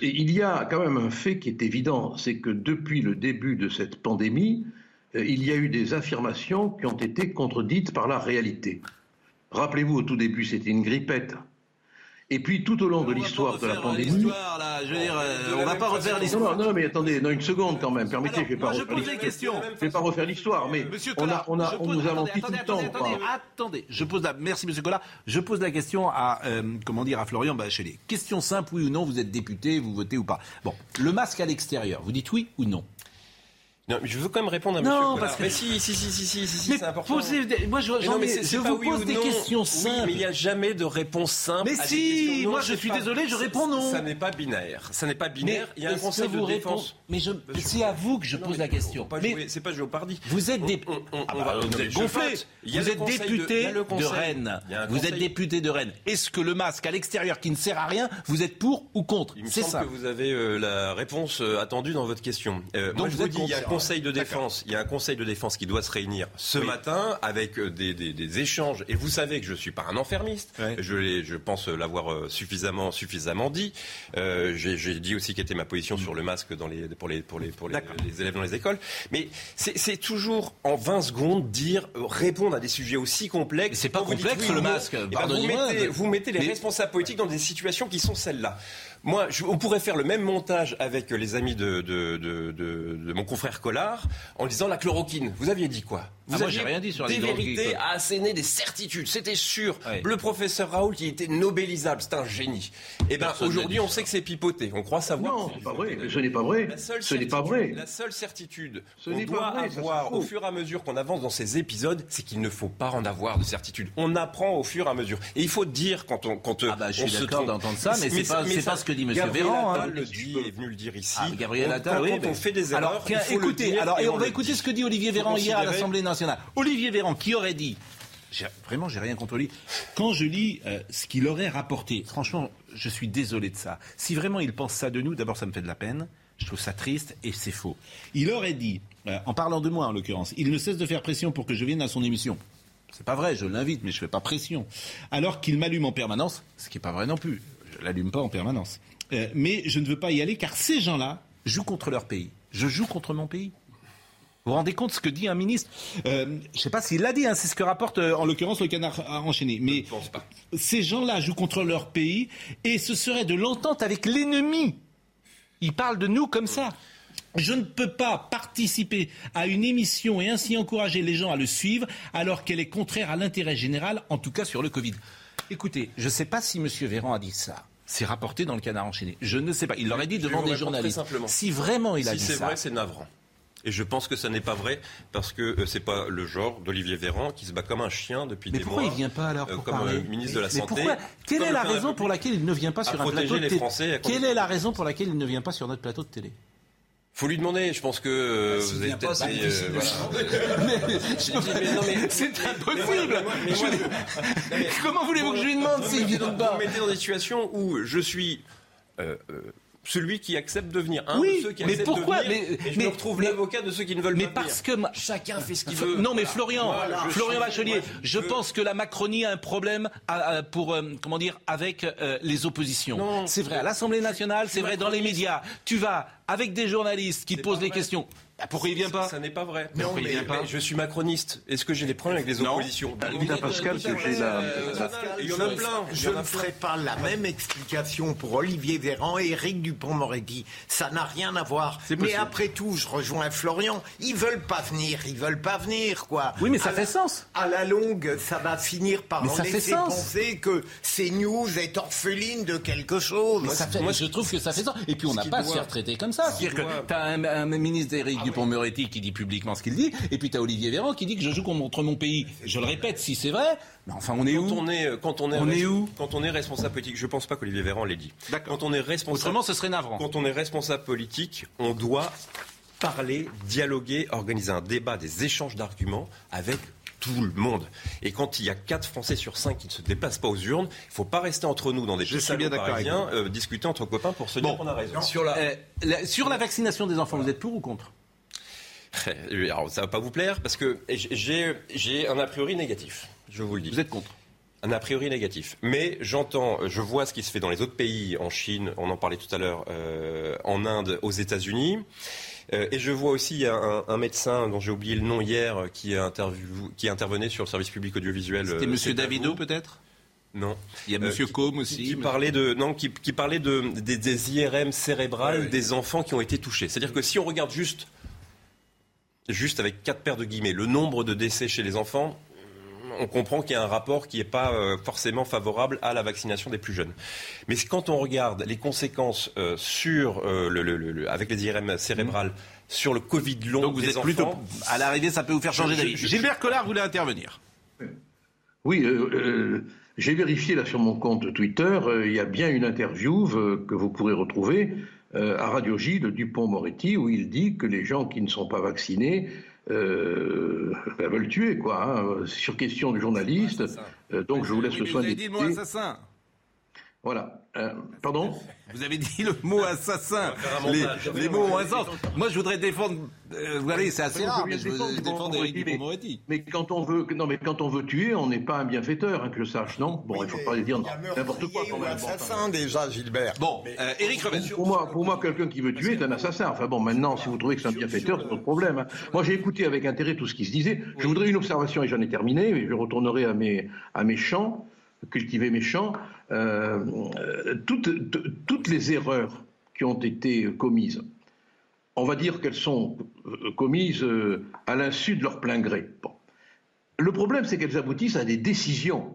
il y a quand même un fait qui est évident, c'est que depuis le début de cette pandémie, euh, il y a eu des affirmations qui ont été contredites par la réalité. Rappelez-vous, au tout début, c'était une grippette. Et puis tout au long de l'histoire de la pandémie. Là, je veux dire, euh, on va pas refaire l'histoire. Non, non, mais attendez, non, une seconde quand même. Permettez, Alors, je vais pas refaire l'histoire. Je vais pas refaire l'histoire, mais Monsieur on a, on a, on nous a menti tout le temps. Attendez, attendez, je pose la, merci Monsieur Collat. Je pose la question à, euh, comment dire, à Florian Bachelé. Question simple, oui ou non, vous êtes député, vous votez ou pas. Bon, le masque à l'extérieur, vous dites oui ou non non, je veux quand même répondre à non, Monsieur parce que... Mais si, si, si, si, si, si c'est important. Posez... Moi, je, non, mais je vous oui pose des non. questions simples. Oui, mais il n'y a jamais de réponse simple. Mais à si, des. Non, moi, je suis pas... désolé, je réponds non. Ça n'est pas binaire. Ça n'est pas binaire. Mais il y a un conseil de défense. Mais je... c'est à vous que je pose la question. Mais c'est pas Géopardi. Vous êtes des... Ah bah, vous êtes gonflé. Vous êtes député de Rennes. Vous êtes député de Rennes. Est-ce que le masque à l'extérieur qui ne sert à rien, vous êtes pour ou contre me semble que vous avez la réponse attendue dans votre question. Donc je vous un conseil de défense. Il y a un conseil de défense qui doit se réunir ce oui. matin avec des, des, des, échanges. Et vous savez que je ne suis pas un enfermiste. Je, je, pense l'avoir suffisamment, suffisamment dit. Euh, J'ai dit aussi quelle était ma position mmh. sur le masque dans les, pour, les, pour, les, pour les, les élèves dans les écoles. Mais c'est toujours en 20 secondes dire, répondre à des sujets aussi complexes. C'est pas complexe dites, oui, le masque. Ben vous, mettez, vous mettez les mais... responsables politiques dans des situations qui sont celles-là. Moi, on pourrait faire le même montage avec les amis de, mon confrère Collard en disant la chloroquine. Vous aviez dit quoi? Vous ah, aviez moi, rien dit sur des vérités à asséner, des certitudes. C'était sûr. Ouais. Le professeur Raoul, qui était nobélisable, c'est un génie. Et ben aujourd'hui, on sait que c'est pipoté. On croit savoir. Non, c'est pas vrai. Ce n'est pas vrai. Ce n'est pas vrai. La seule certitude qu'on doit vrai, avoir au fur et à mesure qu'on avance dans ces épisodes, c'est qu'il ne faut pas en avoir de certitude. On apprend au fur et à mesure. Et il faut dire quand on quand ah bah, je suis on d'accord d'entendre ça, mais c'est pas, pas ce que dit Monsieur Véran. Hein. le dit, est venu le dire ici. Ah, Gabriel Attal, quand, on fait des erreurs, alors, il faut écoutez, alors, et, on, on va écouter ce que dit Olivier Véran hier à l'Assemblée nationale. Olivier Véran qui aurait dit Vraiment, j'ai rien contre lui. Quand je lis euh, ce qu'il aurait rapporté, franchement, je suis désolé de ça. Si vraiment il pense ça de nous, d'abord, ça me fait de la peine. Je trouve ça triste et c'est faux. Il aurait dit, euh, en parlant de moi en l'occurrence, il ne cesse de faire pression pour que je vienne à son émission. C'est pas vrai, je l'invite, mais je fais pas pression. Alors qu'il m'allume en permanence, ce qui est pas vrai non plus. Je l'allume pas en permanence. Euh, mais je ne veux pas y aller car ces gens-là jouent contre leur pays. Je joue contre mon pays. Vous vous rendez compte ce que dit un ministre euh, Je ne sais pas s'il l'a dit, hein, c'est ce que rapporte euh, en l'occurrence le canard enchaîné. Mais ces gens-là jouent contre leur pays et ce serait de l'entente avec l'ennemi. Ils parlent de nous comme ça. Je ne peux pas participer à une émission et ainsi encourager les gens à le suivre alors qu'elle est contraire à l'intérêt général, en tout cas sur le Covid. Écoutez, je ne sais pas si M. Véran a dit ça. C'est rapporté dans le canard enchaîné. Je ne sais pas. Il l'aurait dit devant des journalistes. Simplement. Si vraiment il a si dit ça. Si c'est vrai, c'est navrant. Et je pense que ça n'est pas vrai parce que euh, c'est pas le genre d'Olivier Véran qui se bat comme un chien depuis Mais des pourquoi mois. il vient pas alors euh, pour comme parler euh, ministre de la Mais santé pourquoi Quelle est la raison pour laquelle il ne vient pas sur un plateau de les télé Quelle est la raison pour laquelle il ne vient pas sur notre plateau de télé Faut lui demander. Je pense que euh, Bah, vous avez peut-être. des, de voilà. Mais- (laughs) mais- C'est mais- impossible. mais moi- mais mais- Comment voulez-vous que je lui demande Vous s'il me vient pas Vous me mettez dans des situations où je suis. euh, euh, celui qui accepte de venir. Un Oui, de ceux qui mais pourquoi de venir, mais, et je mais- me retrouve mais- l'avocat de ceux qui ne veulent mais pas parce venir. que Chacun fait ce qu'il veut. Non, mais Florian, Florian Bachelier, je pense que la Macronie a un problème à- à- pour, euh, comment dire, avec euh, les oppositions. C'est vrai à l'Assemblée nationale, c'est vrai dans les médias. Tu vas avec des journalistes qui te posent vrai. questions. Bah, pourquoi il vient pas Ça n'est pas vrai. Mais il vient pas mais je suis macroniste. Est-ce que j'ai des problèmes avec les Non. oppositions Bah, à Pascal que j'ai la. Il y en a plein. Je ne ferai pas la même explication pour Olivier Véran et Éric Dupont-Moretti. Ça n'a rien à voir. Mais après tout, je rejoins Florian. Ils veulent pas venir. Ils veulent pas venir, quoi. Oui, mais ça À fait la- sens. À la longue, ça va finir par Mais en ça fait laisser sens. penser que CNews est orpheline de quelque chose. Mais moi, je trouve que ça fait sens. Et puis, on n'a pas à se faire traiter comme ça. C'est-à-dire que t'as un, un ministre d'Éric Dupont-Moretti qui dit publiquement ce qu'il dit, et puis t'as Olivier Véran qui dit que je joue contre mon pays. Je le répète, si c'est vrai, mais enfin, on est Quand où on est, quand on est, On est où Quand on est responsable politique, je pense pas qu'Olivier Véran l'ait dit. Quand on est responsable, Autrement, ce serait navrant. quand on est responsable politique, on doit parler, dialoguer, organiser un débat, des échanges d'arguments avec tout le monde. Et quand il y a 4 Français sur 5 qui ne se déplacent pas aux urnes, il ne faut pas rester entre nous dans des Je petits suis bien salons parisiens, euh, discuter entre copains pour se dire qu'on a raison. Sur la, euh, la- sur la vaccination des enfants, vous êtes pour ou contre? (laughs) Alors, ça va pas vous plaire parce que j'ai un a priori négatif. Je vous le dis. Vous êtes contre Un a priori négatif. Mais j'entends, je vois ce qui se fait dans les autres pays, en Chine, on en parlait tout à l'heure, euh, en Inde, aux États-Unis. Euh, et je vois aussi un, un médecin dont j'ai oublié le nom hier qui, a qui intervenait sur le service public audiovisuel. C'était euh, Monsieur Davido, peut-être? Non. Il y a Euh, Monsieur qui- Combe aussi. qui parlait de non qui, qui parlait de des, des IRM cérébrales des enfants qui ont été touchés. C'est-à-dire que si on regarde juste juste avec quatre paires de guillemets le nombre de décès chez les enfants, on comprend qu'il y a un rapport qui n'est pas euh, forcément favorable à la vaccination des plus jeunes. Mais quand on regarde les conséquences euh, sur euh, le, le- le- le- avec les IRM cérébrales sur le Covid long Donc vous des êtes enfants, plutôt. À l'arrivée, ça peut vous faire changer d'avis. Gilbert Collard voulait intervenir. Oui, euh, euh, j'ai vérifié là sur mon compte Twitter, euh, il y a bien une interview euh, que vous pourrez retrouver à Radio J de Dupont-Moretti où il dit que les gens qui ne sont pas vaccinés euh, ben, veulent tuer, quoi. hein, sur question du journaliste. Euh, donc je vous laisse Oui, le soin d'écouter. Voilà. Euh, pardon (laughs) Vous avez dit le mot assassin. faire un Les, mots ont un sens. Moi, je voudrais défendre. euh, vous voyez, c'est assez Oui, rare, mais je défendre Dupond-Moretti, Dupond-Moretti. Mais quand on veut, non, mais quand on veut tuer, on n'est pas un bienfaiteur, hein, que je sache, non? Bon, il faut pas dire n'importe quoi. quand même. Assassin déjà, Gilbert. Bon, euh, Éric Revel. Pour moi, pour moi quelqu'un qui veut tuer est un assassin. Enfin bon, maintenant, si vous trouvez que c'est un bienfaiteur, c'est votre problème. hein. Moi, j'ai écouté avec intérêt tout ce qui se disait. Je voudrais une observation, et j'en ai terminé, mais je retournerai à mes, à mes champs, cultiver mes champs. Euh, euh, toutes, les erreurs qui ont été commises, on va dire qu'elles sont euh, commises à l'insu de leur plein gré. Le problème, c'est qu'elles aboutissent à des décisions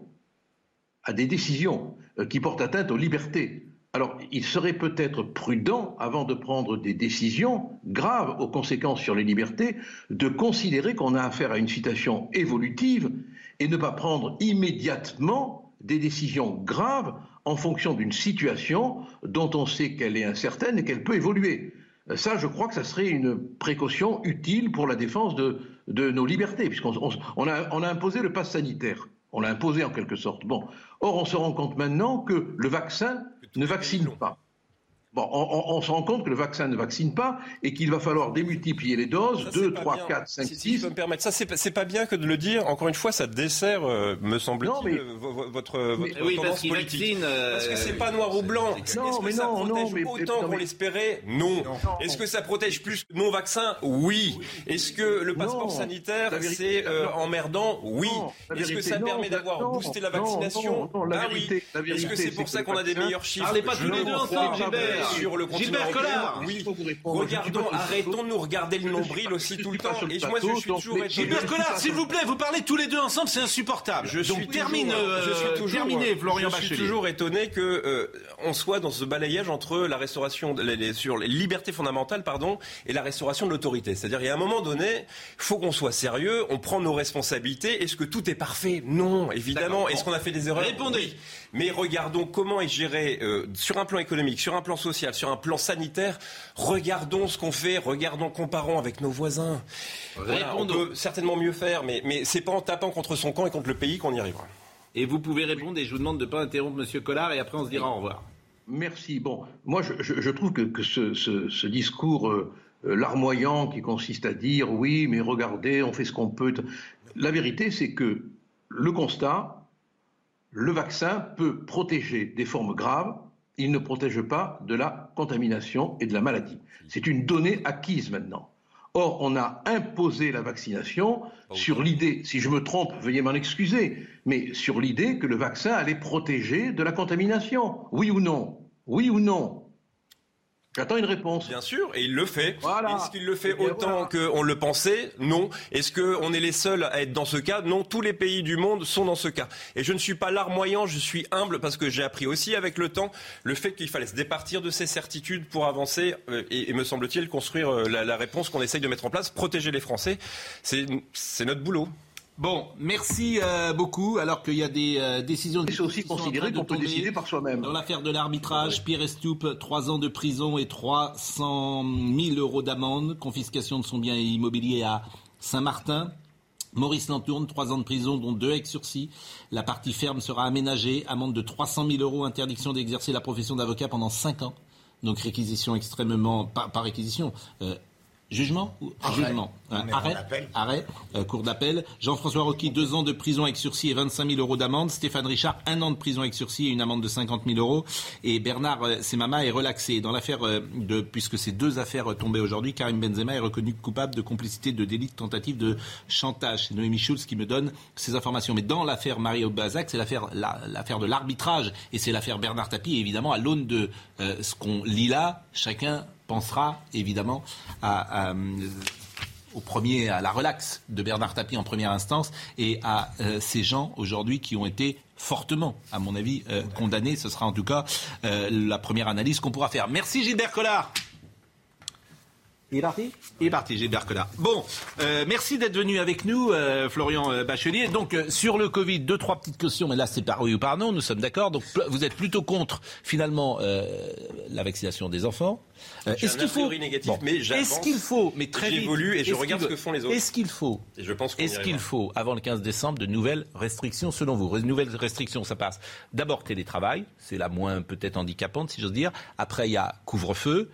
à des décisions qui portent atteinte aux libertés. Alors, il serait peut-être prudent, avant de prendre des décisions graves aux conséquences sur les libertés, de considérer qu'on a affaire à une situation évolutive et ne pas prendre immédiatement des décisions graves en fonction d'une situation dont on sait qu'elle est incertaine et qu'elle peut évoluer. Euh, Ça, je crois que ça serait une précaution utile pour la défense de, de nos libertés, puisqu'on on, on a, on a imposé le pass sanitaire. On l'a imposé en quelque sorte. Bon. Or, on se rend compte maintenant que le vaccin ne vaccine pas. Bon, on, on- on se rend compte que le vaccin ne vaccine pas et qu'il va falloir démultiplier les doses, Ça, 2, c'est pas 3, bien. 4, 5, Si- si je 6. peux me permettre, ça c'est pas- bien que de le dire. Encore une fois, ça dessert, euh, me Non, semble-t-il, mais- euh, vo- vo- votre, votre Oui, tendance parce qu'il politique. vaccine, euh, Parce que c'est pas noir ou blanc. Est-ce Non, que mais ça non, protège non, mais- autant non, qu'on mais- l'espérait? Non. Est-ce que ça protège plus que non vaccin Oui. Est-ce que le passeport Non. sanitaire c'est euh, non. emmerdant? Oui. Non, Est-ce que ça non, permet d'avoir non, boosté la non, vaccination? non, non, la Ah vérité, oui. Est-ce que c'est pour ça qu'on a des meilleurs chiffres? Parlez pas tous les le deux ensemble, Gilbert. Sur le continent Gilbert européen, Collard. oui. Regardons, arrêtons de nous regarder le nombril aussi tout le temps. Et moi, je suis toujours. Gilbert Collard, s'il vous plaît, vous parlez tous les deux ensemble, c'est insupportable. Je suis euh, je suis toujours, Bachelier. toujours étonné que euh, on soit dans ce balayage entre la restauration, sur les libertés fondamentales, pardon, et la restauration de l'autorité. C'est-à-dire, il y a un moment donné, faut qu'on soit sérieux, on prend nos responsabilités. Est-ce que tout est parfait? Non, évidemment. Est-ce qu'on a fait des erreurs? Répondez. Mais regardons comment est géré euh, sur un plan économique, sur un plan social, sur un plan sanitaire. Regardons ce qu'on fait, regardons, comparons avec nos voisins. Voilà, on peut certainement mieux faire, mais, mais c'est pas en tapant contre son camp et contre le pays qu'on y arrivera. Et vous pouvez répondre, et je vous demande de ne pas interrompre Monsieur Collard, et après on se dira au revoir. Merci. Bon, moi, je, je- je trouve que, que ce, ce- ce discours euh, euh, larmoyant qui consiste à dire oui, mais regardez, on fait ce qu'on peut. La vérité, c'est que le constat, le vaccin peut protéger des formes graves, il ne protège pas de la contamination et de la maladie. C'est une donnée acquise maintenant. Or, on a imposé la vaccination sur l'idée, si je me trompe, veuillez m'en excuser, mais sur l'idée que le vaccin allait protéger de la contamination. Oui ou non? Oui ou non? J'attends une réponse. Bien sûr, et il le fait. Voilà. Est-ce qu'il le fait Eh autant qu'on le pensait? Non. Est-ce qu'on est les seuls à être dans ce cas? Non, tous les pays du monde sont dans ce cas. Et je ne suis pas larmoyant, je suis humble parce que j'ai appris aussi avec le temps le fait qu'il fallait se départir de ces certitudes pour avancer euh, et, et me semble-t-il construire euh, la, la réponse qu'on essaye de mettre en place, protéger les Français. C'est notre boulot. Bon, merci euh, beaucoup. Alors qu'il y a des euh, décisions de aussi qui sont en considéré train de qu'on peut décider par soi-même. Dans l'affaire de l'arbitrage, Pierre Estoupe, 3 ans de prison et 300 000 euros d'amende, confiscation de son bien immobilier à Saint-Martin. Maurice Lantourne, 3 ans de prison, dont 2 avec sursis. La partie ferme sera aménagée, amende de 300 000 euros, interdiction d'exercer la profession d'avocat pendant 5 ans. Donc réquisition extrêmement, pas, pas réquisition, euh, jugement ou jugement, Euh, en arrêt, arrêt, euh, cour d'appel. Jean-François Rocky, deux ans de prison avec sursis et 25 000 euros d'amende. Stéphane Richard, un an de prison avec sursis et une amende de 50 000 euros. Et Bernard euh, Semama est relaxé. Dans l'affaire euh, de, puisque ces deux affaires tombées aujourd'hui, Karim Benzema est reconnu coupable de complicité de délit de tentative de chantage. C'est Noémie Schulz qui me donne ces informations. Mais dans l'affaire Mario Bazac, c'est l'affaire, la- l'affaire de l'arbitrage et c'est l'affaire Bernard Tapie. Et évidemment, à l'aune de ce qu'on lit là, chacun pensera évidemment à, à, la relaxe de Bernard Tapie en première instance et à euh, ces gens aujourd'hui qui ont été fortement, à mon avis, euh, condamnés. Ce sera en tout cas euh, la première analyse qu'on pourra faire. Merci Gilbert Collard. Il est parti Il est parti, Gilbert Collard. Bon, euh, merci d'être venu avec nous, euh, Florian euh, Bachelier. Donc, euh, sur le Covid, deux, trois petites questions, mais là, c'est par oui ou par non, nous sommes d'accord. Donc, vous êtes plutôt contre, finalement, euh, la vaccination des enfants. Euh, est-ce qu'il faut... négatif, Bon. mais j'avance. Est-ce qu'il faut, mais très vite... J'évolue et je regarde ce que font les autres. Est-ce qu'il faut Et je pense est-ce qu'il faut, avant le 15 décembre, de nouvelles restrictions selon vous? Ré- Nouvelles restrictions, ça passe d'abord télétravail, c'est la moins peut-être handicapante, si j'ose dire. Après, il y a couvre-feu.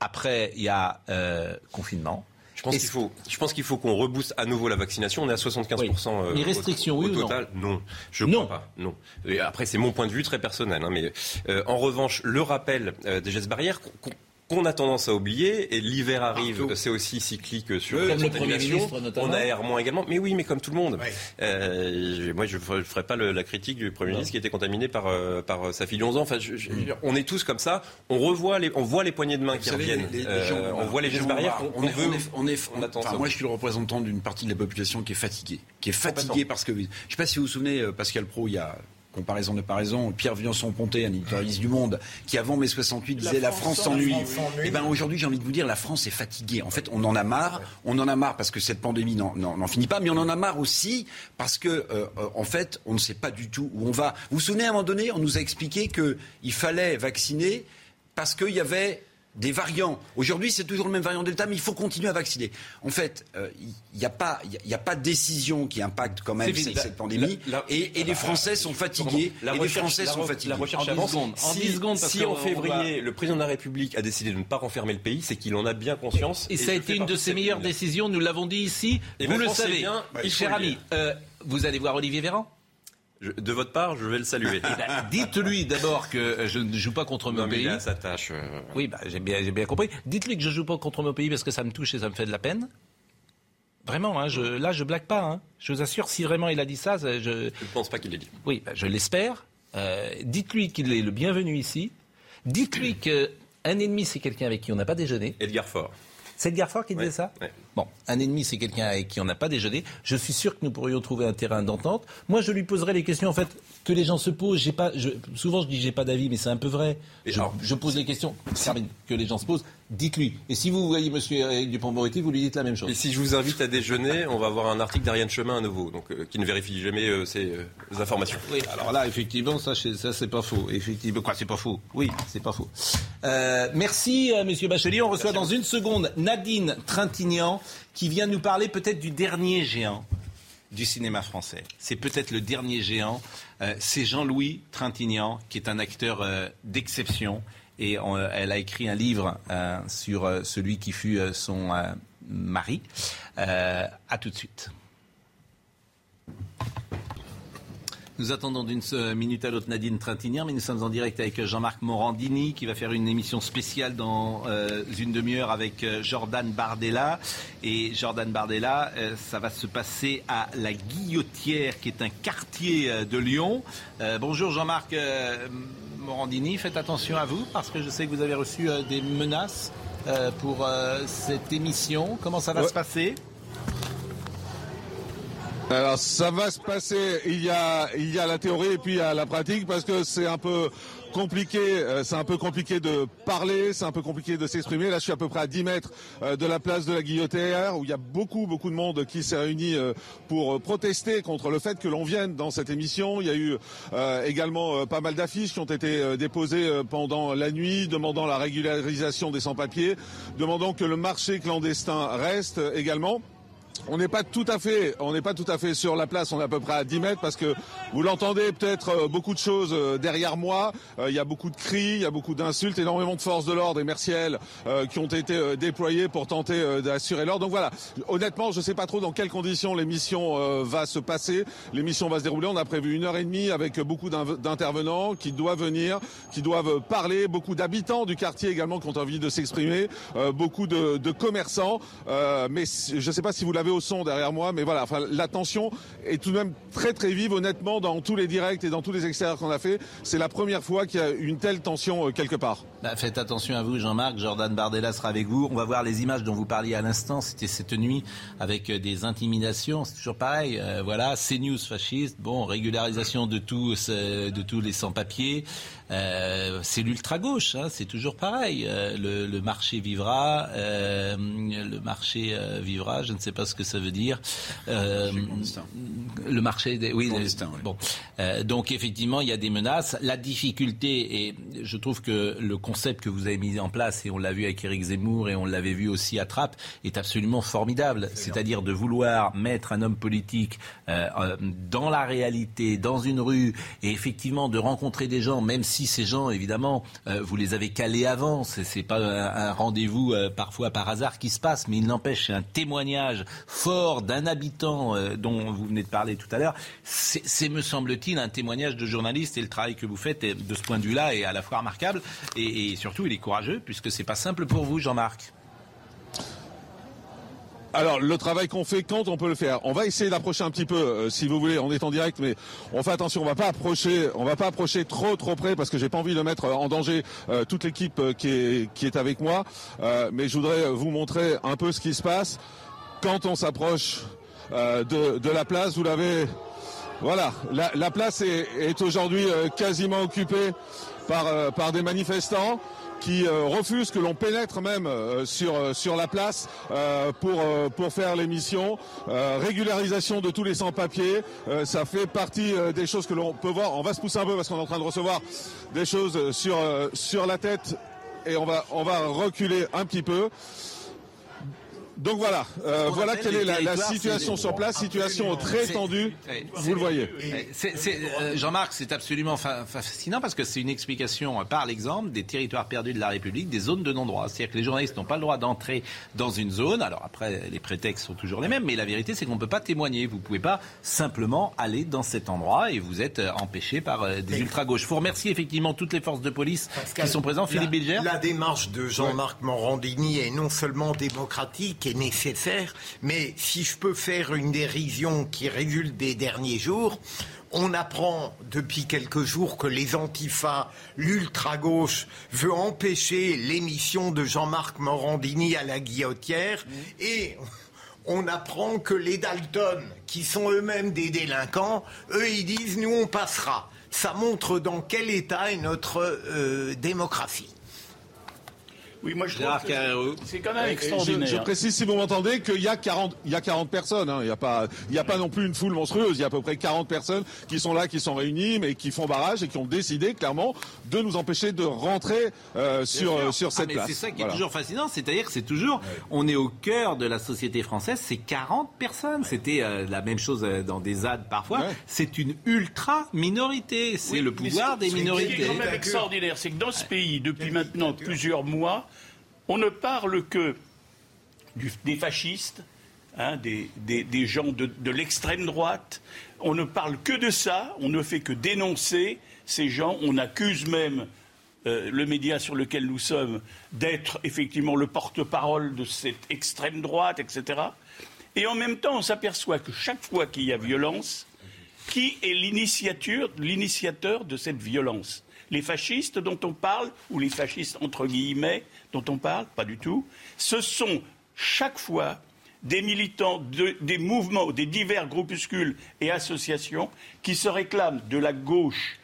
Après, il y a euh, confinement. Je pense qu'il faut, je pense qu'il faut qu'on rebooste à nouveau la vaccination. On est à 75% euh, Les restrictions, au, oui ou non total. Non, je Non. crois pas. Non. Et après, c'est mon point de vue très personnel. hein, mais euh, en revanche, le rappel euh, des gestes barrières qu'on- qu'on a tendance à oublier, et l'hiver arrive, c'est aussi cyclique sur Comme la le Premier contamination. ministre, notamment. On aère moins également, mais oui, mais comme tout le monde. Euh, je- moi, je ne ferai pas le- la critique du Premier ministre qui était contaminé par, euh, par sa fille de 11 ans. Enfin, je- je- on est tous comme ça. On revoit les, on voit les poignées de main qui savez, reviennent. les- les Euh, gens, on voit les les gestes gens, barrières on, qu'on est, veut. on est, on est- on attend enfin, moi, je suis le représentant d'une partie de la population qui est fatiguée, qui est fatiguée parce que, je ne sais pas si vous vous souvenez, euh, Pascal Pro, il y a comparaison de paraison, Pierre Viançon-Ponté, un éditorialiste du Monde, qui avant mai 68 disait la France s'ennuie. Et ben aujourd'hui, j'ai envie de vous dire, la France est fatiguée. En fait, on en a marre. On en a marre parce que cette pandémie n'en finit pas, mais on en a marre aussi parce que, euh, euh, en fait, on ne sait pas du tout où on va. Vous vous souvenez, à un moment donné, on nous a expliqué qu'il fallait vacciner parce qu'il y avait des variants. Aujourd'hui, c'est toujours le même variant Delta, mais il faut continuer à vacciner. En fait, euh, il n'y a, pas- il y a- il y a pas de décision qui impacte quand même cette, cette pandémie. La- la- et, et les Français sont fatigués. La et les recherche- Français la sont fatigués. La recherche En avance. secondes, en Si- dix secondes, parce si en février, le président de la République a décidé de ne pas renfermer le pays, c'est qu'il en a bien conscience. Et ça a été une de ses meilleures décisions, nous l'avons dit ici. Eh vous ben, le savez. bien, faut Cher ami, euh, vous allez voir Olivier Véran Je- De votre part, je vais le saluer. (laughs) Eh ben, Dites-lui d'abord que euh, je ne joue pas contre mon Non, mais il pays. a sa tâche. euh, Oui, bah, j'ai bien, j'ai bien compris. Dites-lui que je joue pas contre mon pays parce que ça me touche et ça me fait de la peine. Vraiment, hein, je, là, je blague pas. hein. Je vous assure, si vraiment il a dit ça, je, Je ne pense pas qu'il l'ait dit. oui, bah, je l'espère. Euh, dites-lui qu'il est le bienvenu ici. Dites-lui que Un ennemi, c'est quelqu'un avec qui on n'a pas déjeuné. Edgar Faure. C'est Edgar Faure qui disait Ouais, ça ouais. Bon, un ennemi, c'est quelqu'un avec qui on n'a pas déjeuné. Je suis sûr que nous pourrions trouver un terrain d'entente. Moi, je lui poserai les questions, en fait, que les gens se posent. J'ai pas, je- souvent, je dis j'ai pas d'avis, mais c'est un peu vrai. Je, alors- je pose les questions Carmine, que les gens se posent. Dites-lui. Et si vous voyez Monsieur Eric Dupond-Moretti, vous lui dites la même chose. Et si je vous invite à déjeuner, on va avoir un article d'Ariane Chemin à nouveau, donc euh, qui ne vérifie jamais euh, ces euh, informations. Oui, alors là, effectivement, ça, c'est- ça c'est pas faux. Effectivement, quoi, c'est pas faux? Oui, c'est pas faux. Euh, merci, euh, Monsieur Bachelier. On reçoit dans une seconde Nadine Trintignant, qui vient nous parler peut-être du dernier géant du cinéma français. C'est peut-être le dernier géant. Euh, c'est Jean-Louis Trintignant, qui est un acteur euh, d'exception. Et euh, elle a écrit un livre sur celui qui fut son mari. À tout de suite. Nous attendons d'une minute à l'autre Nadine Trintignant, mais nous sommes en direct avec Jean-Marc Morandini qui va faire une émission spéciale dans euh, une demi-heure avec euh, Jordan Bardella. Et Jordan Bardella, euh, ça va se passer à la Guillotière, qui est un quartier euh, de Lyon. Euh, bonjour Jean-Marc euh, Morandini, faites attention à vous parce que je sais que vous avez reçu euh, des menaces euh, pour euh, cette émission. Comment ça va Ouais. se passer? Alors ça va se passer, il y a, il y a la théorie et puis il y a la pratique parce que c'est un peu compliqué, euh, c'est un peu compliqué de parler, c'est un peu compliqué de s'exprimer. Là je suis à peu près à 10 mètres euh, de la place de la Guillotière où il y a beaucoup beaucoup de monde qui s'est réuni euh, pour protester contre le fait que l'on vienne dans cette émission. Il y a eu également pas mal d'affiches qui ont été déposées pendant la nuit demandant la régularisation des sans-papiers, demandant que le marché clandestin reste également. On n'est pas tout à fait, on n'est pas tout à fait sur la place. On est à peu près à 10 mètres parce que vous l'entendez peut-être euh, beaucoup de choses euh, derrière moi. Euh, Il y a beaucoup de cris, il y a beaucoup d'insultes, énormément de forces de l'ordre et merciel euh, qui ont été déployées pour tenter d'assurer l'ordre. Donc voilà. Honnêtement, je ne sais pas trop dans quelles conditions l'émission va se passer. L'émission va se dérouler. On a prévu une heure et demie avec beaucoup d'intervenants qui doivent venir, qui doivent parler. Beaucoup d'habitants du quartier également qui ont envie de s'exprimer. Beaucoup de, de commerçants. Mais je ne sais pas si vous l'avez au derrière moi, mais voilà, enfin, la tension est tout de même très très vive, honnêtement, dans tous les directs et dans tous les extérieurs qu'on a fait. C'est la première fois qu'il y a une telle tension euh, quelque part. Bah, faites attention à vous, Jean-Marc. Jordan Bardella sera avec vous. On va voir les images dont vous parliez à l'instant. C'était cette nuit avec euh, des intimidations. C'est toujours pareil. Euh, voilà, CNews fasciste. Bon, régularisation de tous, euh, de tous les sans-papiers. Euh, c'est l'ultra-gauche. Hein, c'est toujours pareil. Euh, le, le marché vivra. euh, le marché euh, vivra. Je ne sais pas ce que ça veut dire. Euh, le marché des oui, oui. Bon, Euh, donc effectivement, il y a des menaces. La difficulté, et je trouve que le concept que vous avez mis en place, et on l'a vu avec Éric Zemmour, et on l'avait vu aussi à Trappes, est absolument formidable. C'est-à-dire de vouloir mettre un homme politique dans la réalité, dans une rue, et effectivement de rencontrer des gens, même si ces gens, évidemment, euh, vous les avez calés avant. C'est pas un, rendez-vous euh, parfois par hasard qui se passe, mais il n'empêche, c'est un témoignage fort d'un habitant euh, dont vous venez de parler tout à l'heure. C'est, me semble-t-il, un témoignage de journaliste et le travail que vous faites de ce point de vue-là est à la fois remarquable et, et surtout il est courageux puisque c'est pas simple pour vous, Jean-Marc. Alors, le travail qu'on fait quand on peut le faire. On va essayer d'approcher un petit peu, euh, si vous voulez. On est en direct, mais on fait attention. On va pas approcher, on va pas approcher trop, trop près parce que j'ai pas envie de mettre euh, en danger euh, toute l'équipe qui est qui est avec moi. Mais je voudrais vous montrer un peu ce qui se passe quand on s'approche de de la place. Vous l'avez. Voilà, la, la place est, est aujourd'hui quasiment occupée par, par des manifestants qui euh, refusent que l'on pénètre même euh, sur, euh, sur la place pour, pour faire l'émission. Régularisation de tous les sans-papiers, ça fait partie des choses que l'on peut voir. On va se pousser un peu parce qu'on est en train de recevoir des choses sur, sur la tête et on va, on va reculer un petit peu. Donc voilà, euh, voilà quelle est la, la situation sur place, situation très tendue, vous le voyez. Ouais, c'est- c'est- euh, Jean-Marc, c'est absolument fa- fascinant parce que c'est une explication euh, par l'exemple des territoires perdus de la République, des zones de non-droit. C'est-à-dire que les journalistes n'ont pas le droit d'entrer dans une zone. Alors après, les prétextes sont toujours les mêmes, mais la vérité, c'est qu'on ne peut pas témoigner. Vous ne pouvez pas simplement aller dans cet endroit et vous êtes euh, empêché par euh, des ultra-gauches. Je vous remercie effectivement toutes les forces de police qui sont présentes. Philippe la, Bilger La démarche de Jean-Marc Morandini est non seulement démocratique nécessaire, mais si je peux faire une dérision qui résulte des derniers jours, On apprend depuis quelques jours que les antifas, l'ultra-gauche, veut empêcher l'émission de Jean-Marc Morandini à la guillotière. Et on apprend que les Dalton, qui sont eux-mêmes des délinquants, eux, ils disent nous, on passera. Ça montre dans quel état est notre euh, démocratie. Oui, moi je trouve Gérard que Carrérou. c'est quand même extraordinaire. je précise, si vous m'entendez, qu'il y a 40, il y a 40 personnes. hein. Il n'y a pas, il y a pas non plus une foule monstrueuse. Il y a à peu près 40 personnes qui sont là, qui sont réunies, mais qui font barrage et qui ont décidé clairement de nous empêcher de rentrer euh, sur sûr. sur Ah, cette mais place. C'est ça qui Voilà. est toujours fascinant, c'est-à-dire que c'est toujours, on est au cœur de la société française, c'est 40 personnes. C'était euh, la même chose euh, dans des ZAD parfois. Ouais. C'est une ultra minorité, c'est Oui, le pouvoir des Ce qui est minorités. quand même extraordinaire, c'est que dans ce pays, depuis maintenant plusieurs mois, on ne parle que des fascistes, hein, des, gens de, l'extrême droite. On ne parle que de ça, on ne fait que dénoncer ces gens. On accuse même euh, le média sur lequel nous sommes d'être effectivement le porte-parole de cette extrême droite, etc. Et en même temps, on s'aperçoit que chaque fois qu'il y a violence, qui est l'initiateur de cette violence? Les fascistes dont on parle, ou les fascistes entre guillemets dont on parle Pas du tout. Ce sont chaque fois des militants de- des mouvements, des divers groupuscules et associations qui se réclament de la gauche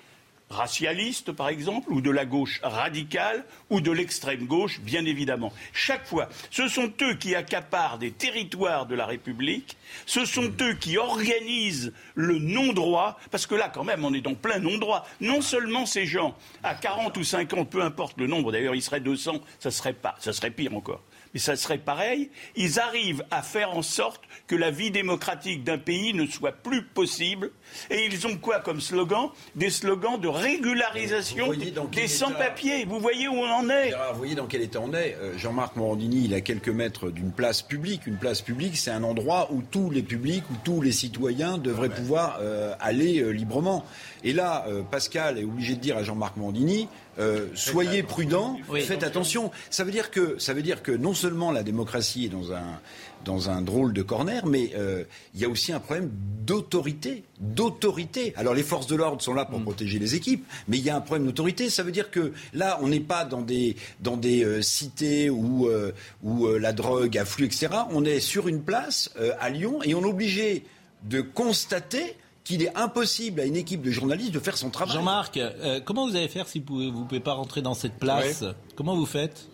racialiste, par exemple, ou de la gauche radicale, ou de l'extrême gauche, bien évidemment. Chaque fois, ce sont eux qui accaparent des territoires de la République, ce sont eux qui organisent le non-droit, parce que là, quand même, on est dans plein non-droit. Non seulement ces gens, à 40 ou 50, peu importe le nombre, d'ailleurs, ils seraient 200, ça serait pas, ça serait pire encore. Mais ça serait pareil, ils arrivent à faire en sorte que la vie démocratique d'un pays ne soit plus possible. Et ils ont quoi comme slogan Des slogans de régularisation des sans-papiers. Vous voyez où on en est vous voyez dans quel état on est. Euh, Jean-Marc Morandini, il a quelques mètres d'une place publique. Une place publique, c'est un endroit où tous les publics, où tous les citoyens devraient pouvoir euh, aller euh, librement. Et là, euh, Pascal est obligé de dire à Jean-Marc Morandini, euh, soyez prudent, faites attention. Ça veut dire que ça veut dire que non seulement la démocratie est dans un dans un drôle de corner, mais euh, il y a aussi un problème d'autorité, d'autorité. Alors les forces de l'ordre sont là pour protéger les équipes, mais il y a un problème d'autorité. Ça veut dire que là, on n'est pas dans des dans des euh, cités où euh, où euh, la drogue afflue, etc. On est sur une place euh, à Lyon et on est obligé de constater qu'il est impossible à une équipe de journalistes de faire son travail. Jean-Marc, euh, comment vous allez faire si vous ne pouvez pas rentrer dans cette place Comment vous faites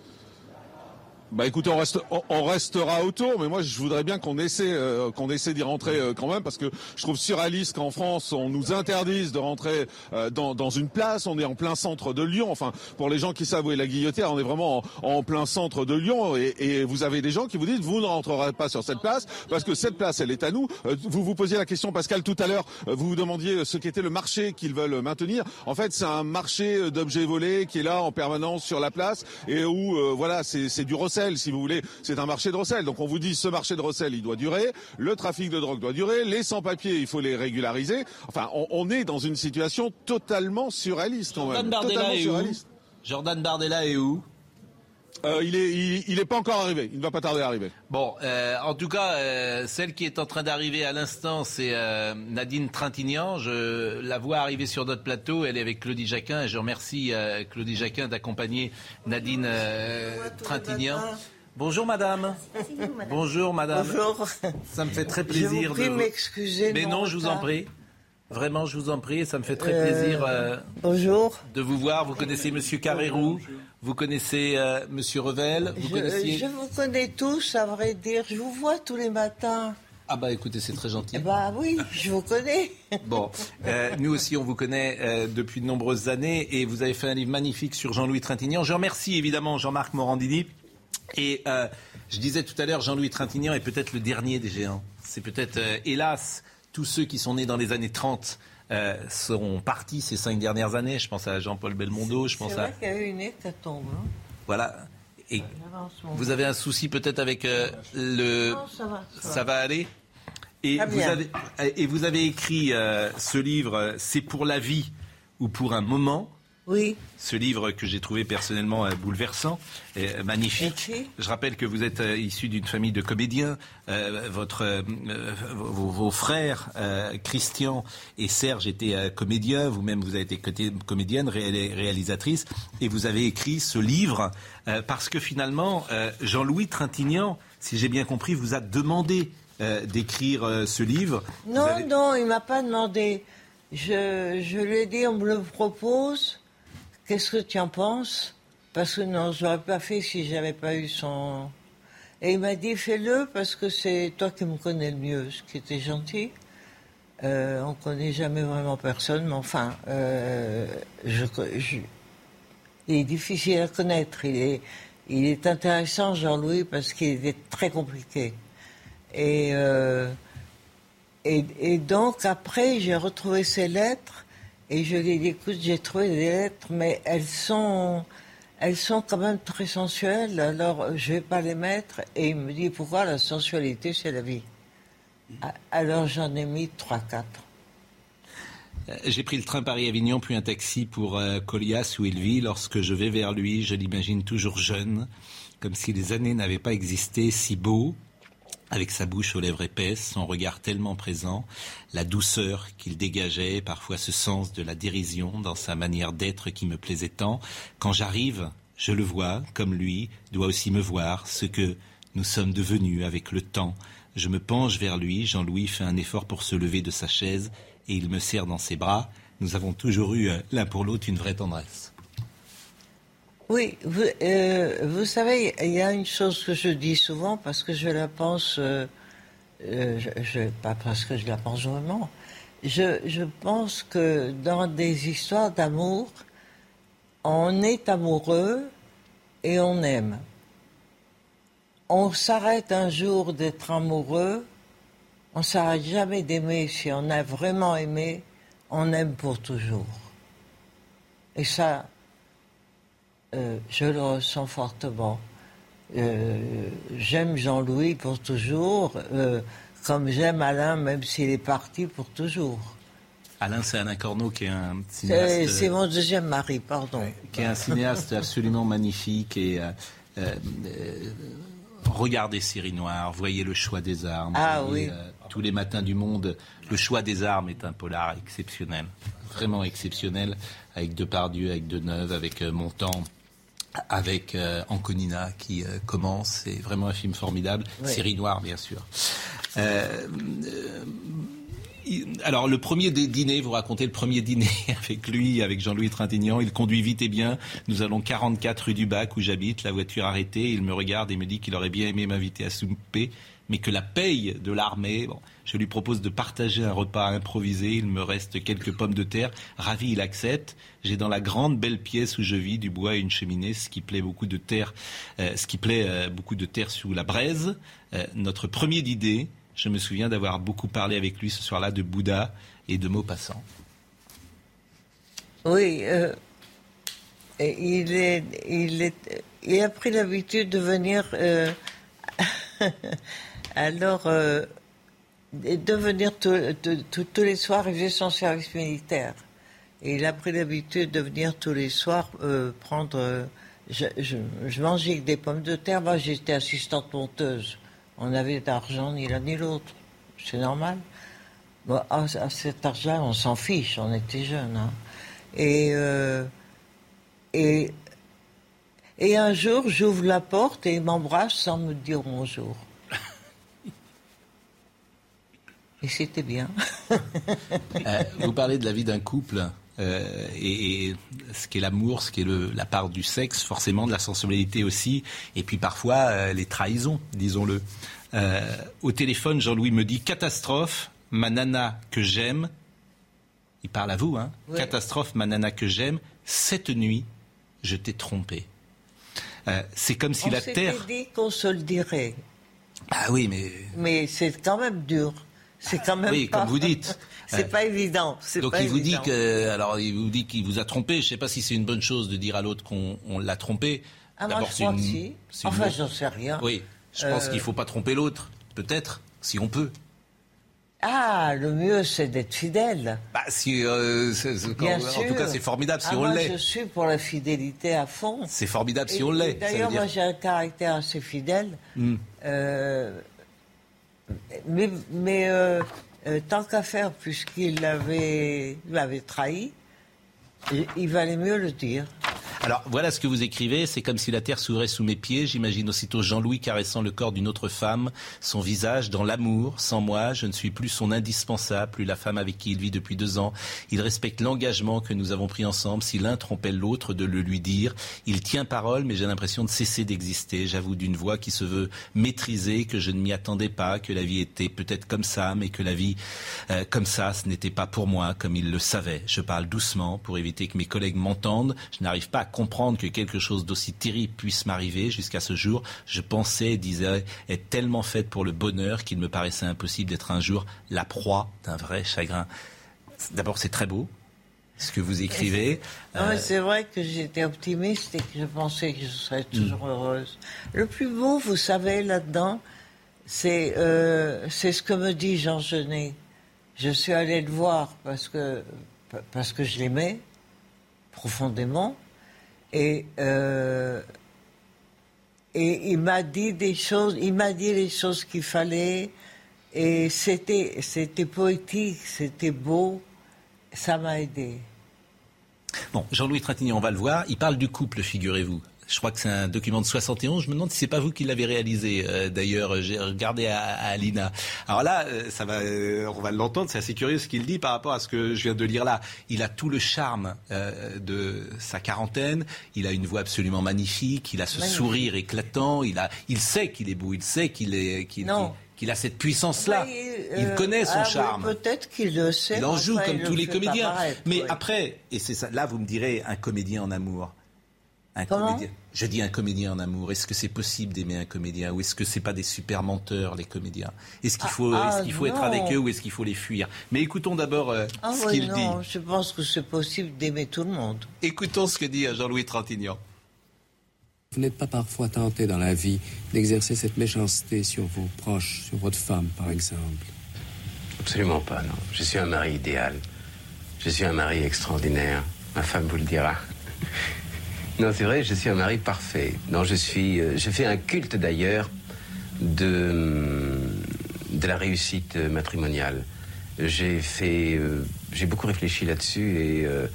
Bah écoutez, on, reste, on, restera autour, mais moi je voudrais bien qu'on essaie, euh, qu'on essaie d'y rentrer euh, quand même, parce que je trouve surréaliste qu'en France on nous interdise de rentrer euh, dans, dans une place. On est en plein centre de Lyon. Enfin, pour les gens qui savent où est la guillotière, on est vraiment en, plein centre de Lyon. Et, et vous avez des gens qui vous disent vous ne rentrerez pas sur cette place parce que cette place elle est à nous. Euh, vous vous posiez la question, Pascal, tout à l'heure. euh, vous vous demandiez ce qu'était le marché qu'ils veulent maintenir. En fait, c'est un marché euh, d'objets volés qui est là en permanence sur la place et où euh, voilà, c'est c'est du recel, si vous voulez. C'est un marché de recel. Donc on vous dit ce marché de recel, il doit durer. Le trafic de drogue doit durer. Les sans-papiers, il faut les régulariser. Enfin, on, on est dans une situation totalement surréaliste quand Jordan même. Bardella Totalement est où? surréaliste. Jordan Bardella est où? Euh, il est, il, il est pas encore arrivé. Il ne va pas tarder à arriver. Bon, euh, en tout cas, euh, celle qui est en train d'arriver à l'instant, c'est euh, Nadine Trintignant. Je la vois arriver sur notre plateau. Elle est avec Claudie Jacquin. Et je remercie euh, Claudie Jacquin d'accompagner Nadine euh, Trintignant. Bonjour madame. Bonjour madame. Bonjour. Ça me fait très Je plaisir vous prie de m'excuser Mais non, je vous en prie. Vraiment, je vous en prie. Ça me fait très plaisir. euh, Bonjour. de vous voir. Vous connaissez Monsieur Carrérou, vous connaissez euh, Monsieur Revel, vous Je, connaissiez? je vous connais tous, à vrai dire. Je vous vois tous les matins. Ah bah écoutez, c'est très gentil. Eh Bah oui, je vous connais. (laughs) Bon, euh, nous aussi, on vous connaît euh, depuis de nombreuses années et vous avez fait un livre magnifique sur Jean-Louis Trintignant. Je remercie évidemment Jean-Marc Morandini. Et euh, je disais tout à l'heure, Jean-Louis Trintignant est peut-être le dernier des géants. C'est peut-être, hélas, tous ceux qui sont nés dans les années 30 euh, seront partis ces cinq dernières années. Je pense à Jean-Paul Belmondo, je pense à... vrai qu'il y a eu une hécatombe. Hein. Voilà. Et L'avancement. vous avez un souci peut-être avec euh, le... Non, ça va, ça va. Ça va aller et Très vous, bien. avez, et vous avez écrit euh, ce livre, euh, C'est pour la vie ou pour un moment, Oui. Ce livre que j'ai trouvé personnellement euh, bouleversant, et euh, magnifique. Merci. Je rappelle que vous êtes euh, issu d'une famille de comédiens. Euh, votre, euh, vos, vos frères, euh, Christian et Serge, étaient comédiens. Vous-même, vous avez été comédienne, ré- réalisatrice. Et vous avez écrit ce livre parce que finalement, Jean-Louis Trintignant, si j'ai bien compris, vous a demandé d'écrire ce livre. Non, avez- non, il m'a pas demandé. Je, je lui ai dit, on me le propose. Qu'est-ce que tu en penses? Parce que non, je l'aurais pas fait si j'avais pas eu son. Et il m'a dit, fais-le parce que c'est toi qui me connais le mieux, ce qui était gentil. Euh, on connaît jamais vraiment personne, mais enfin, euh, il est difficile à connaître. Il est, il est intéressant, Jean-Louis, parce qu'il est très compliqué. Et, euh, et, et donc, après, j'ai retrouvé ces lettres et je lui ai dit, écoute, j'ai trouvé des lettres, mais elles sont, elles sont quand même très sensuelles, alors je vais pas les mettre. Et il me dit, pourquoi la sensualité, c'est la vie? Ah, Alors j'en ai mis trois, quatre. Euh, J'ai pris le train Paris-Avignon, puis un taxi pour euh, Colias où il vit. Lorsque je vais vers lui, je l'imagine toujours jeune, comme si les années n'avaient pas existé, si beau, avec sa bouche aux lèvres épaisses, son regard tellement présent, la douceur qu'il dégageait, parfois ce sens de la dérision dans sa manière d'être qui me plaisait tant. Quand j'arrive, je le vois, comme lui, doit aussi me voir, ce que nous sommes devenus avec le temps. Je me penche vers lui, Jean-Louis fait un effort pour se lever de sa chaise et il me serre dans ses bras. Nous avons toujours eu euh, l'un pour l'autre une vraie tendresse. Oui, vous, euh, vous savez, il y a une chose que je dis souvent parce que je la pense, euh, euh, pas parce que je la pense vraiment. Je, je pense que dans des histoires d'amour, on est amoureux et on aime. On s'arrête un jour d'être amoureux, on s'arrête jamais d'aimer. Si on a vraiment aimé, on aime pour toujours. Et ça, euh, je le ressens fortement. Euh, j'aime Jean-Louis pour toujours, euh, comme j'aime Alain, même s'il est parti pour toujours. Alain, c'est Alain Corneau qui est un cinéaste. c'est mon deuxième mari, pardon. qui est un cinéaste absolument magnifique et regardez Série Noire, voyez le choix des armes. Ah voyez, oui. tous les matins du monde, le choix des armes est un polar exceptionnel, vraiment exceptionnel, avec Depardieu, avec Deneuve, avec Montand. Avec euh, Anconina qui euh, commence, c'est vraiment un film formidable. Oui. Série noire, bien sûr. Euh, alors, le premier dîner, vous racontez le premier dîner (laughs) avec lui, avec Jean-Louis Trintignant. Il conduit vite et bien. Nous allons 44 rue du Bac où j'habite, la voiture arrêtée. Il me regarde et me dit qu'il aurait bien aimé m'inviter à souper, mais que la paye de l'armée, bon, je lui propose de partager un repas improvisé. Il me reste quelques pommes de terre. Ravi, il accepte. J'ai dans la grande belle pièce où je vis du bois et une cheminée, ce qui plaît beaucoup de terre, euh, ce qui plaît euh, beaucoup de terre sous la braise. Euh, notre premier dîner, je me souviens d'avoir beaucoup parlé avec lui ce soir-là de Bouddha et de Maupassant. Oui, il, a pris l'habitude de venir. (laughs) alors, de venir tous- les soirs, il son service militaire. Et il a pris l'habitude de venir tous les soirs euh, prendre. euh, je, mangeais des pommes de terre. Moi, j'étais assistante monteuse. On n'avait d'argent ni l'un ni l'autre. C'est normal. Bon, à, cet argent, on s'en fiche. On était jeunes. hein. Et, euh, et, et un jour, j'ouvre la porte et il m'embrasse sans me dire bonjour. Et c'était bien. (laughs) Euh, vous parlez de la vie d'un couple. euh, et, et ce qu'est l'amour, ce qui est le- la part du sexe, forcément de la sensibilité aussi, et puis parfois euh, les trahisons, disons-le. Au téléphone, Jean-Louis me dit catastrophe, ma nana que j'aime. Il parle à vous, hein. Catastrophe, ma nana que j'aime. Cette nuit, je t'ai trompé. C'est comme si On la s'était terre. dit qu'on se le dirait. Ah oui, mais Mais c'est quand même dur. C'est quand même Oui, pas... comme vous dites. (laughs) c'est pas évident. c'est Donc pas il vous dit que, alors il vous dit qu'il vous a trompé. Je ne sais pas si c'est une bonne chose de dire à l'autre qu'on on l'a trompé. Ah, moi, je crois une- que si. c'est une Enfin, j'en sais rien. Oui, je pense Euh, qu'il ne faut pas tromper l'autre, peut-être, si on peut. Ah, le mieux, c'est d'être fidèle. Bah, si, euh, Bien en sûr. tout cas, c'est formidable si Ah, on l'est. Je suis pour la fidélité à fond. C'est formidable si on l'est. D'ailleurs, dire- moi, j'ai un caractère assez fidèle. Hmm. Euh, mais euh, euh, tant qu'à faire, puisqu'il l'avait trahi, il valait mieux le dire. Alors voilà ce que vous écrivez, c'est comme si la terre s'ouvrait sous mes pieds, j'imagine aussitôt Jean-Louis caressant le corps d'une autre femme, son visage dans l'amour, sans moi, je ne suis plus son indispensable, plus la femme avec qui il vit depuis deux ans, il respecte l'engagement que nous avons pris ensemble, si l'un trompait l'autre de le lui dire, il tient parole mais j'ai l'impression de cesser d'exister, j'avoue d'une voix qui se veut maîtrisée, que je ne m'y attendais pas, que la vie était peut-être comme ça, mais que la vie euh, comme ça, ce n'était pas pour moi, comme il le savait. Je parle doucement pour éviter que mes collègues m'entendent. Je n'arrive pas à comprendre que quelque chose d'aussi terrible puisse m'arriver. Jusqu'à ce jour, je pensais et disais être tellement faite pour le bonheur qu'il me paraissait impossible d'être un jour la proie d'un vrai chagrin. D'abord, c'est très beau. Ce que vous écrivez. Euh, c'est vrai que j'étais optimiste et que je pensais que je serais Hmm. toujours heureuse. Le plus beau, vous savez, là-dedans, c'est euh, ce que me dit Jean Genet. Je suis allée le voir parce que, parce que je l'aimais profondément. Et, euh, et il m'a dit des choses, il m'a dit les choses qu'il fallait. Et c'était c'était poétique, c'était beau. Ça m'a aidé. Bon, Jean-Louis Trintignant, on va le voir. Il parle du couple, figurez-vous. Je crois que c'est un document de 71. Je me demande si c'est pas vous qui l'avez réalisé. Euh, D'ailleurs, j'ai regardé à, à Alina. Alors là, euh, ça va, euh, on va l'entendre. C'est assez curieux ce qu'il dit par rapport à ce que je viens de lire là. Il a tout le charme euh, de sa quarantaine. Il a une voix absolument magnifique. Il a ce Magnifique. sourire éclatant. Il a, il sait qu'il est beau. Il sait qu'il est, qu'il, Non. qu'il- qu'il a cette puissance-là. Il connaît son ah oui, charme. Peut-être qu'il le sait. Il en joue enfin, comme tous le les comédiens. paraître, Mais oui. après, et c'est ça, là vous me direz un comédien en amour. Un Comment comédien. Je dis un comédien en amour. Est-ce que c'est possible d'aimer un comédien ou est-ce que c'est pas des super menteurs les comédiens? Est-ce qu'il faut, Ah, est-ce qu'il faut être avec eux ou est-ce qu'il faut les fuir? Mais écoutons d'abord euh, Ah ce oui, qu'il dit. non, je pense que c'est possible d'aimer tout le monde. Écoutons ce que dit euh, Jean-Louis Trintignant. Vous n'êtes pas parfois tenté dans la vie d'exercer cette méchanceté sur vos proches, sur votre femme, par exemple? Absolument pas, non. Je suis un mari idéal. Je suis un mari extraordinaire. Ma femme vous le dira. Non, c'est vrai, je suis un mari parfait. Non, je suis. euh, je fais un culte d'ailleurs de, de la réussite matrimoniale. J'ai fait. euh, j'ai beaucoup réfléchi là-dessus et, euh,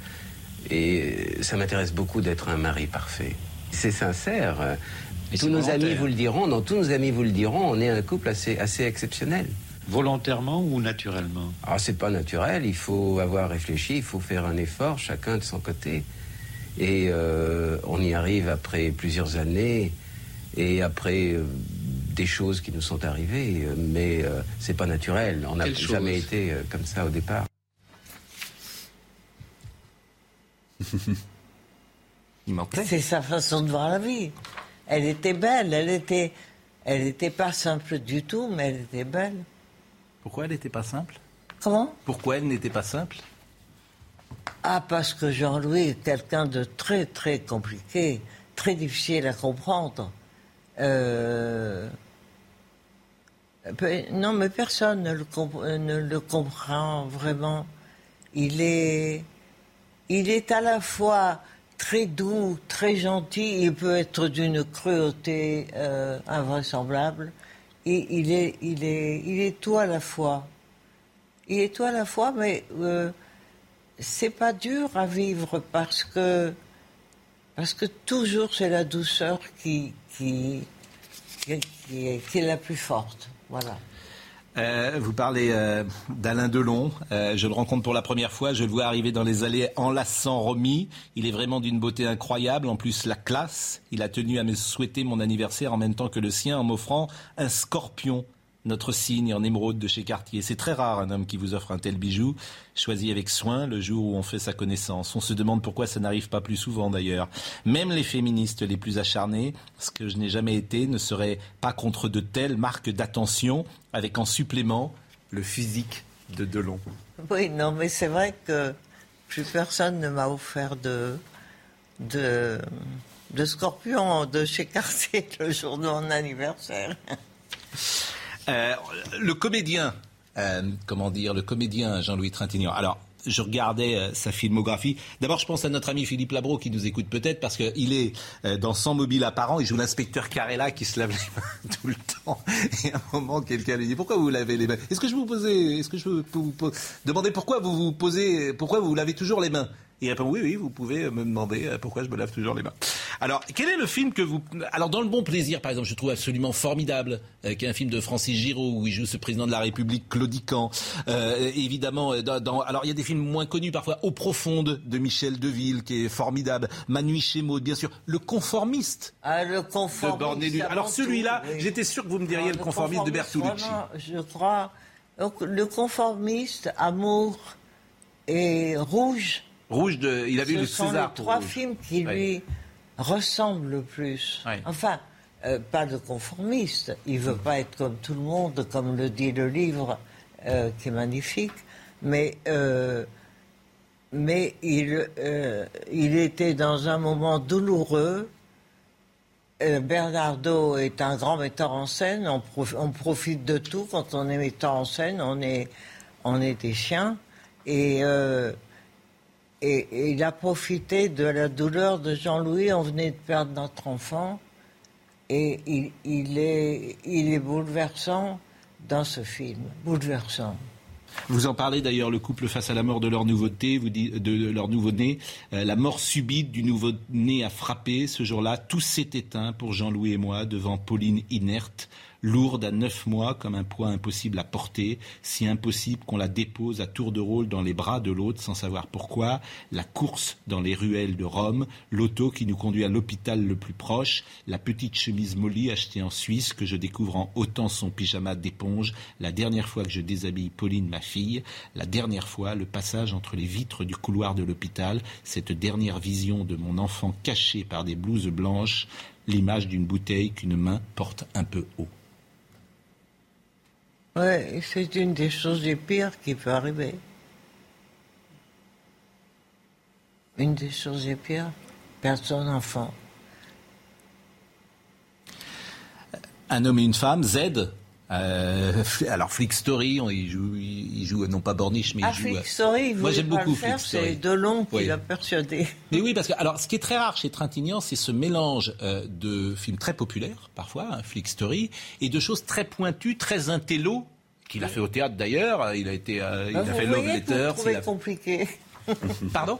et ça m'intéresse beaucoup d'être un mari parfait. C'est sincère. Et Tous nos amis vous le diront. Non, tous nos amis vous le diront. On est un couple assez, assez exceptionnel. Volontairement ou naturellement? Ah, c'est pas naturel, il faut avoir réfléchi, il faut faire un effort, chacun de son côté. Et euh, on y arrive après plusieurs années et après euh, des choses qui nous sont arrivées, mais euh, c'est pas naturel. On n'a jamais été euh, comme ça au départ. (laughs) Il. C'est sa façon de voir la vie. Elle était belle, elle était, elle était pas simple du tout, mais elle était belle. Pourquoi elle n'était pas simple? Comment? Pourquoi elle n'était pas simple? Ah, parce que Jean-Louis est quelqu'un de très très compliqué, très difficile à comprendre. Euh, Non, mais personne ne le, comp- euh, ne le comprend vraiment. Il est, il est à la fois très doux, très gentil, il peut être d'une cruauté euh, invraisemblable. Et il est, il, est, il est tout à la fois. Il est tout à la fois, mais c'est pas dur à vivre parce que parce que toujours c'est la douceur qui qui qui, est la plus forte. Voilà. Euh, vous parlez euh, d'Alain Delon. Euh, je le rencontre pour la première fois. Je le vois arriver dans les allées enlaçant Romy. Il est vraiment d'une beauté incroyable. En plus, la classe. Il a tenu à me souhaiter mon anniversaire en même temps que le sien en m'offrant un scorpion, notre signe en émeraude de chez Cartier. C'est très rare un homme qui vous offre un tel bijou, choisi avec soin le jour où on fait sa connaissance. On se demande pourquoi ça n'arrive pas plus souvent d'ailleurs. Même les féministes les plus acharnées, ce que je n'ai jamais été, ne seraient pas contre de telles marques d'attention, avec en supplément le physique de Delon. Oui, non, mais c'est vrai que plus personne ne m'a offert de de de scorpion de chez Cartier le jour de mon anniversaire. (laughs) Euh, le comédien euh, comment dire, le comédien Jean-Louis Trintignant. Alors, je regardais euh, sa filmographie. D'abord, je pense à notre ami Philippe Labro qui nous écoute peut-être parce qu'il est dans 100 mobiles apparents. Il joue l'inspecteur Carella qui se lave les mains (laughs) tout le temps. Et à un moment, quelqu'un lui dit Pourquoi vous lavez les mains? Est-ce que je vous posais, est-ce que je vous demander pourquoi vous vous posez, pourquoi vous lavez toujours les mains? Il répond oui, oui, vous pouvez me demander euh, pourquoi je me lave toujours les mains. Alors, quel est le film que vous... Alors, dans Le Bon Plaisir, par exemple, je trouve absolument formidable, euh, qui est un film de Francis Giraud, où il joue ce président de la République, Claudican. Euh, évidemment, dans, alors il y a des films moins connus parfois, Au Profonde, de Michel Deville, qui est formidable. Manu chez Maud, bien sûr. Le Conformiste. Ah, le Conformiste. Alors, celui-là, j'étais sûr que vous me diriez le, Conformiste, de Bertolucci. je crois... Donc, le Conformiste, Amour et Rouge Rouge, de, il avait eu le César. Ce sont les trois films qui lui ressemblent le plus. Enfin, euh, pas de conformiste. Il veut pas être comme tout le monde, comme le dit le livre, euh, qui est magnifique. Mais, euh, mais il, il était dans un moment douloureux. Bernardo est un grand metteur en scène. On, on, profite de tout quand on est metteur en scène. On est, on est des chiens. Et et, il a profité de la douleur de Jean-Louis. On venait de perdre notre enfant. Et il, est, bouleversant dans ce film. Bouleversant. Vous en parlez d'ailleurs, le couple face à la mort de leur nouveauté, de leur nouveau-né. Euh, la mort subite du nouveau-né a frappé ce jour-là. Tout s'est éteint pour Jean-Louis et moi devant Pauline inerte lourde à neuf mois comme un poids impossible à porter, si impossible qu'on la dépose à tour de rôle dans les bras de l'autre sans savoir pourquoi, la course dans les ruelles de Rome, l'auto qui nous conduit à l'hôpital le plus proche, la petite chemise Molly achetée en Suisse que je découvre en ôtant son pyjama d'éponge, la dernière fois que je déshabille Pauline, ma fille, la dernière fois le passage entre les vitres du couloir de l'hôpital, cette dernière vision de mon enfant caché par des blouses blanches, l'image d'une bouteille qu'une main porte un peu haut. Oui, c'est une des choses les pires qui peut arriver. Une des choses les pires, perdre son enfant. Un homme et une femme, Z, euh, alors Flick Story, il joue, il joue non pas Borniche, mais il ah, joue. Flick Story, il moi j'aime beaucoup Flick C'est Delon qui l'a persuadé. Mais oui, parce que alors ce qui est très rare chez Trintignant, c'est ce mélange euh, de films très populaires parfois, un Flick Story, et de choses très pointues, très intello, qu'il a fait au théâtre d'ailleurs. Il a été, euh, il bah, a fait Love Letters. Vous le trouvez compliqué. (laughs) Pardon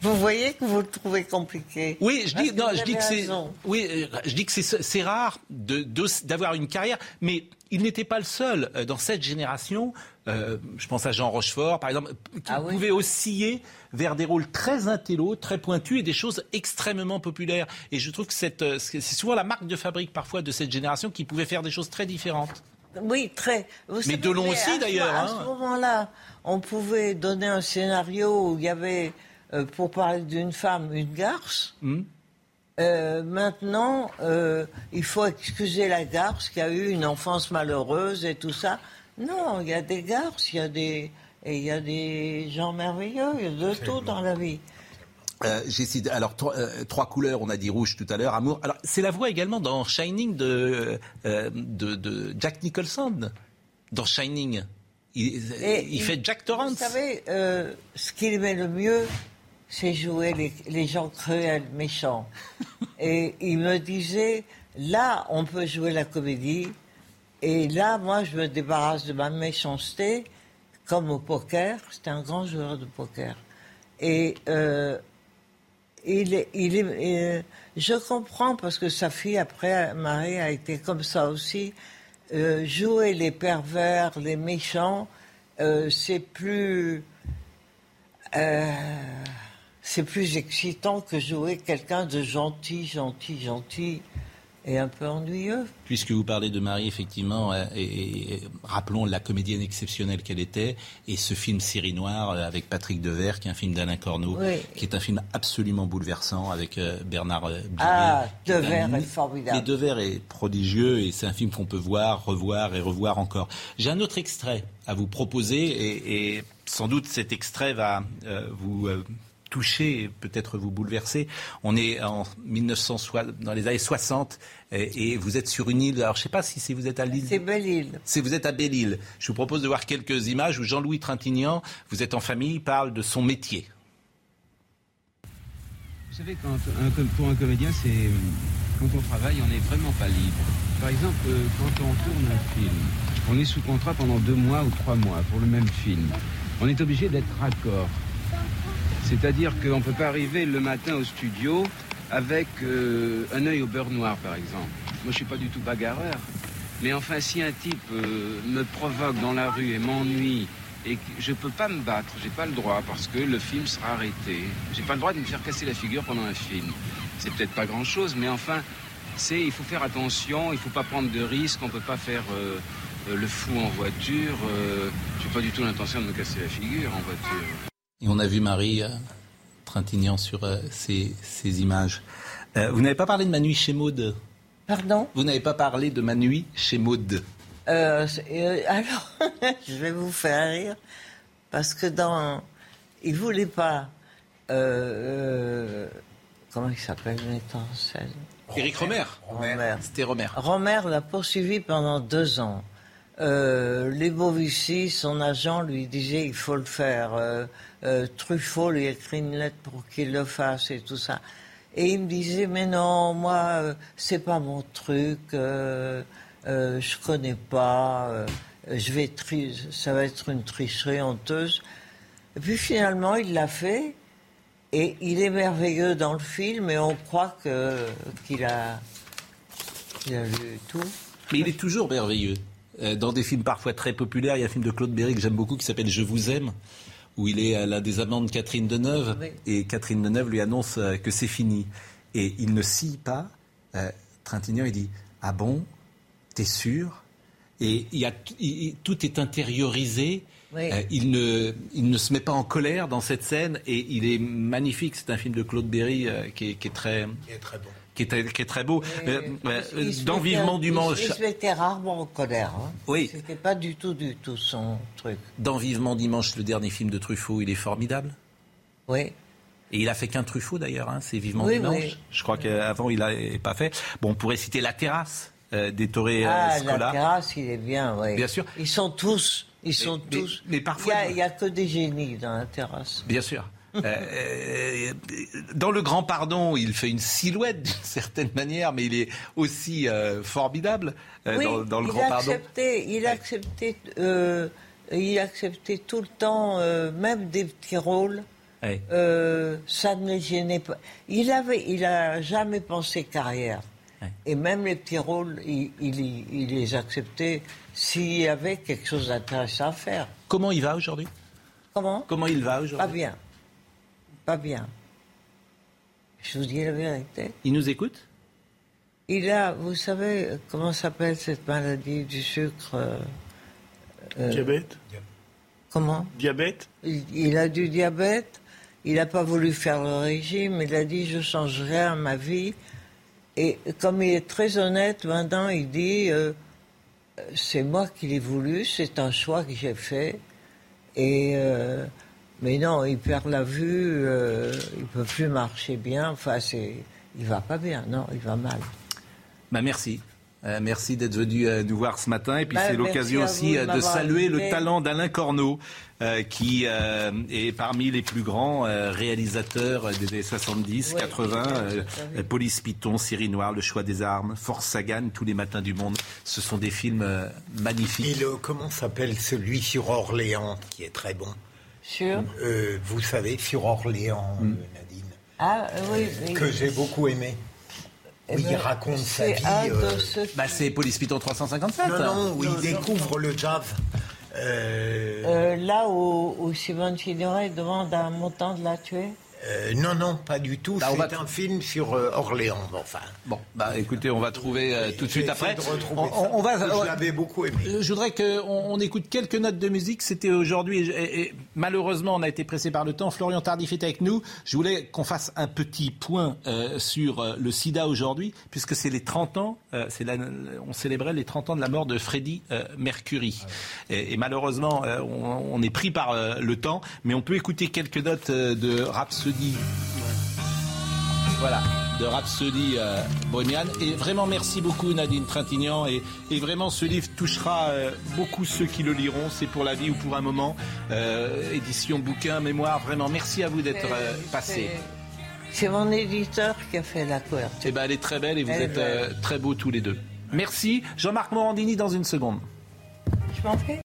Vous voyez que vous le trouvez compliqué. Oui, je dis, non, je dis que c'est, oui, euh, je dis que c'est, rare de, d'avoir une carrière, mais il n'était pas le seul euh, dans cette génération. Euh, je pense à Jean Rochefort, par exemple, qui ah pouvait osciller vers des rôles très intello, très pointus et des choses extrêmement populaires. Et je trouve que c'est souvent la marque de fabrique parfois de cette génération qui pouvait faire des choses très différentes. Oui, très. mais Delon aussi, d'ailleurs. À, ce hein. moment-là, on pouvait donner un scénario où il y avait, euh, pour parler d'une femme, une garce. Hmm. Euh, maintenant, euh, il faut excuser la garce qui a eu une enfance malheureuse et tout ça. Non, il y a des garces, il y a des, et il y a des gens merveilleux, il y a de tout dans la vie. Euh, j'ai alors euh, trois, couleurs, on a dit rouge tout à l'heure, amour. Alors c'est la voix également dans Shining de, euh, de, Jack Nicholson. Dans Shining, il, fait Jack Torrance. Vous savez, ce qu'il aimait le mieux, c'est jouer les, les, gens cruels, méchants. (laughs) et il me disait, là, on peut jouer la comédie, et là, moi, je me débarrasse de ma méchanceté, comme au poker. C'était un grand joueur de poker. Et euh, je comprends parce que sa fille, après, Marie, a été comme ça aussi. Euh, jouer les pervers, les méchants, euh, c'est plus. c'est plus excitant que jouer quelqu'un de gentil, gentil, gentil et un peu ennuyeux. Puisque vous parlez de Marie, effectivement, euh, et, rappelons la comédienne exceptionnelle qu'elle était, et ce film Série Noire euh, avec Patrick Devers, qui est un film d'Alain Corneau, qui est un film absolument bouleversant avec euh, Bernard Blier. Ah, Devers est formidable. Et Devers est prodigieux, et c'est un film qu'on peut voir, revoir et revoir encore. J'ai un autre extrait à vous proposer, et, sans doute cet extrait va vous touché, peut-être vous bouleverser. On est en 1900, dans les années 60 et, vous êtes sur une île. Alors je ne sais pas si vous êtes à l'île. C'est Belle-Île. Si vous êtes à Belle-Île. Je vous propose de voir quelques images où Jean-Louis Trintignant, vous êtes en famille, parle de son métier. Vous savez, quand pour un comédien, c'est quand on travaille, on n'est vraiment pas libre. Par exemple, quand on tourne un film, on est sous contrat pendant deux mois ou trois mois pour le même film. On est obligé d'être raccord. C'est-à-dire qu'on ne peut pas arriver le matin au studio avec euh, un œil au beurre noir, par exemple. Moi, je ne suis pas du tout bagarreur. Mais enfin, si un type euh, me provoque dans la rue et m'ennuie, et que je ne peux pas me battre, j'ai pas le droit, parce que le film sera arrêté. J'ai pas le droit de me faire casser la figure pendant un film. C'est peut-être pas grand-chose, mais enfin, il faut faire attention, il faut pas prendre de risques, on peut pas faire euh, le fou en voiture. Je n'ai pas du tout l'intention de me casser la figure en voiture. Et on a vu Marie Trintignant sur euh, ces, images. Euh, vous n'avez pas parlé de ma nuit chez Maude Pardon? Vous n'avez pas parlé de ma nuit chez Maude euh, Alors, (laughs) je vais vous faire rire, parce que dans... Il voulait pas... comment il s'appelle le metteur en scène Éric Romer. Romer. C'était Romer. Romer l'a poursuivi pendant deux ans. Euh, les Bovici, son agent, lui disait il faut le faire. Euh, Truffaut lui écrit une lettre pour qu'il le fasse et tout ça. Et il me disait, mais non, moi, euh, c'est pas mon truc, euh, je connais pas, je vais ça va être une tricherie honteuse. Et puis finalement, il l'a fait, et il est merveilleux dans le film, et on croit qu'il a, qu'il a vu tout. Mais il est toujours merveilleux. Dans des films parfois très populaires, il y a un film de Claude Berry que j'aime beaucoup qui s'appelle Je vous aime où il est à la des amants de Catherine Deneuve, et Catherine Deneuve lui annonce euh, que c'est fini. Et il ne scie pas. Euh, Trintignant, il dit Ah bon? T'es sûr? Et il y a, tout est intériorisé. Euh, il, ne, il ne se met pas en colère dans cette scène et il est magnifique. C'est un film de Claude Berry qui, est, qui, est, très, qui est très bon qui est, très beau. Euh, euh, dans Vivement Dimanche. Il, se mettait rarement en colère. Hein. Oui. C'était pas du tout, du tout son truc. Dans Vivement Dimanche, le dernier film de Truffaut, il est formidable. Oui. Et il a fait qu'un Truffaut d'ailleurs, hein, c'est Vivement Dimanche. Je crois qu'avant il n'avait pas fait. Bon, on pourrait citer La Terrasse euh, des Toré ah, La Terrasse, il est bien, oui. Bien sûr. Ils sont tous, ils sont tous. Mais, parfois. Il n'y a, a, que des génies dans La Terrasse. Bien sûr. Euh, euh, dans le Grand Pardon, il fait une silhouette d'une (laughs) certaine manière, mais il est aussi euh, formidable dans, le Grand Pardon. Il a accepté, il a accepté tout le temps, même des petits rôles. ça ne le gênait pas. Il avait, il a jamais pensé carrière. Et même les petits rôles, il, il les acceptait s'il y avait quelque chose d'intéressant à faire. Comment il va aujourd'hui? Comment? Comment il va aujourd'hui? Pas bien pas bien. Je vous dis la vérité. Il nous écoute? Il a, vous savez, comment s'appelle cette maladie du sucre euh, euh, Diabète? Comment? Diabète? Il, a du diabète. Il n'a pas voulu faire le régime. Il a dit je change rien à ma vie. Et comme il est très honnête, maintenant il dit euh, c'est moi qui l'ai voulu, c'est un choix que j'ai fait. Et mais non, il perd la vue, euh, il peut plus marcher bien. Enfin, c'est, il va pas bien. Non, il va mal. Bah merci. Euh, merci d'être venu euh, nous voir ce matin. Et puis bah, c'est l'occasion aussi de, saluer le talent d'Alain Corneau, qui est parmi les plus grands réalisateurs des années 70, 80. Police Python, Syrie Noire, Le choix des armes, Force Sagan, Tous les matins du monde. Ce sont des films magnifiques. Et le, comment s'appelle celui sur Orléans, qui est très bon? Sur euh, Vous savez, sur Orléans, hmm. euh, Nadine. Ah, oui, Que j'ai beaucoup aimé. Eh oui, il ben, raconte sa vie. Euh... Bah, c'est Police Python 357. Non, non, où il découvre le jazz. Euh... euh là où, où Simone Signoret demande à un montant de la tuer euh, non, non, pas du tout. Bah, c'est un film sur euh, Orléans. Enfin. Bon, bah écoutez, on va trouver euh, tout de suite après. on, va. Je l'avais beaucoup aimé. Je voudrais qu'on on écoute quelques notes de musique. C'était aujourd'hui et, malheureusement, on a été pressé par le temps. Florian Tardif est avec nous. Je voulais qu'on fasse un petit point sur le SIDA aujourd'hui, puisque c'est les 30 ans. c'est on célébrait les 30 ans de la mort de Freddie Mercury. Et, malheureusement, on, est pris par le temps, mais on peut écouter quelques notes de Rhapsody Rhapsody. Voilà, de Rhapsody euh. Et vraiment, merci beaucoup Nadine Trintignant. Et, et vraiment, ce livre touchera euh, beaucoup ceux qui le liront. C'est pour la vie ou pour un moment. Euh, édition, bouquin, mémoire. Vraiment, merci à vous d'être euh, passé. C'est mon éditeur qui a fait la couverture. Eh ben, elle est très belle et vous Elle êtes euh, très beaux tous les deux. Merci. Jean-Marc Morandini dans une seconde. Je m'en fais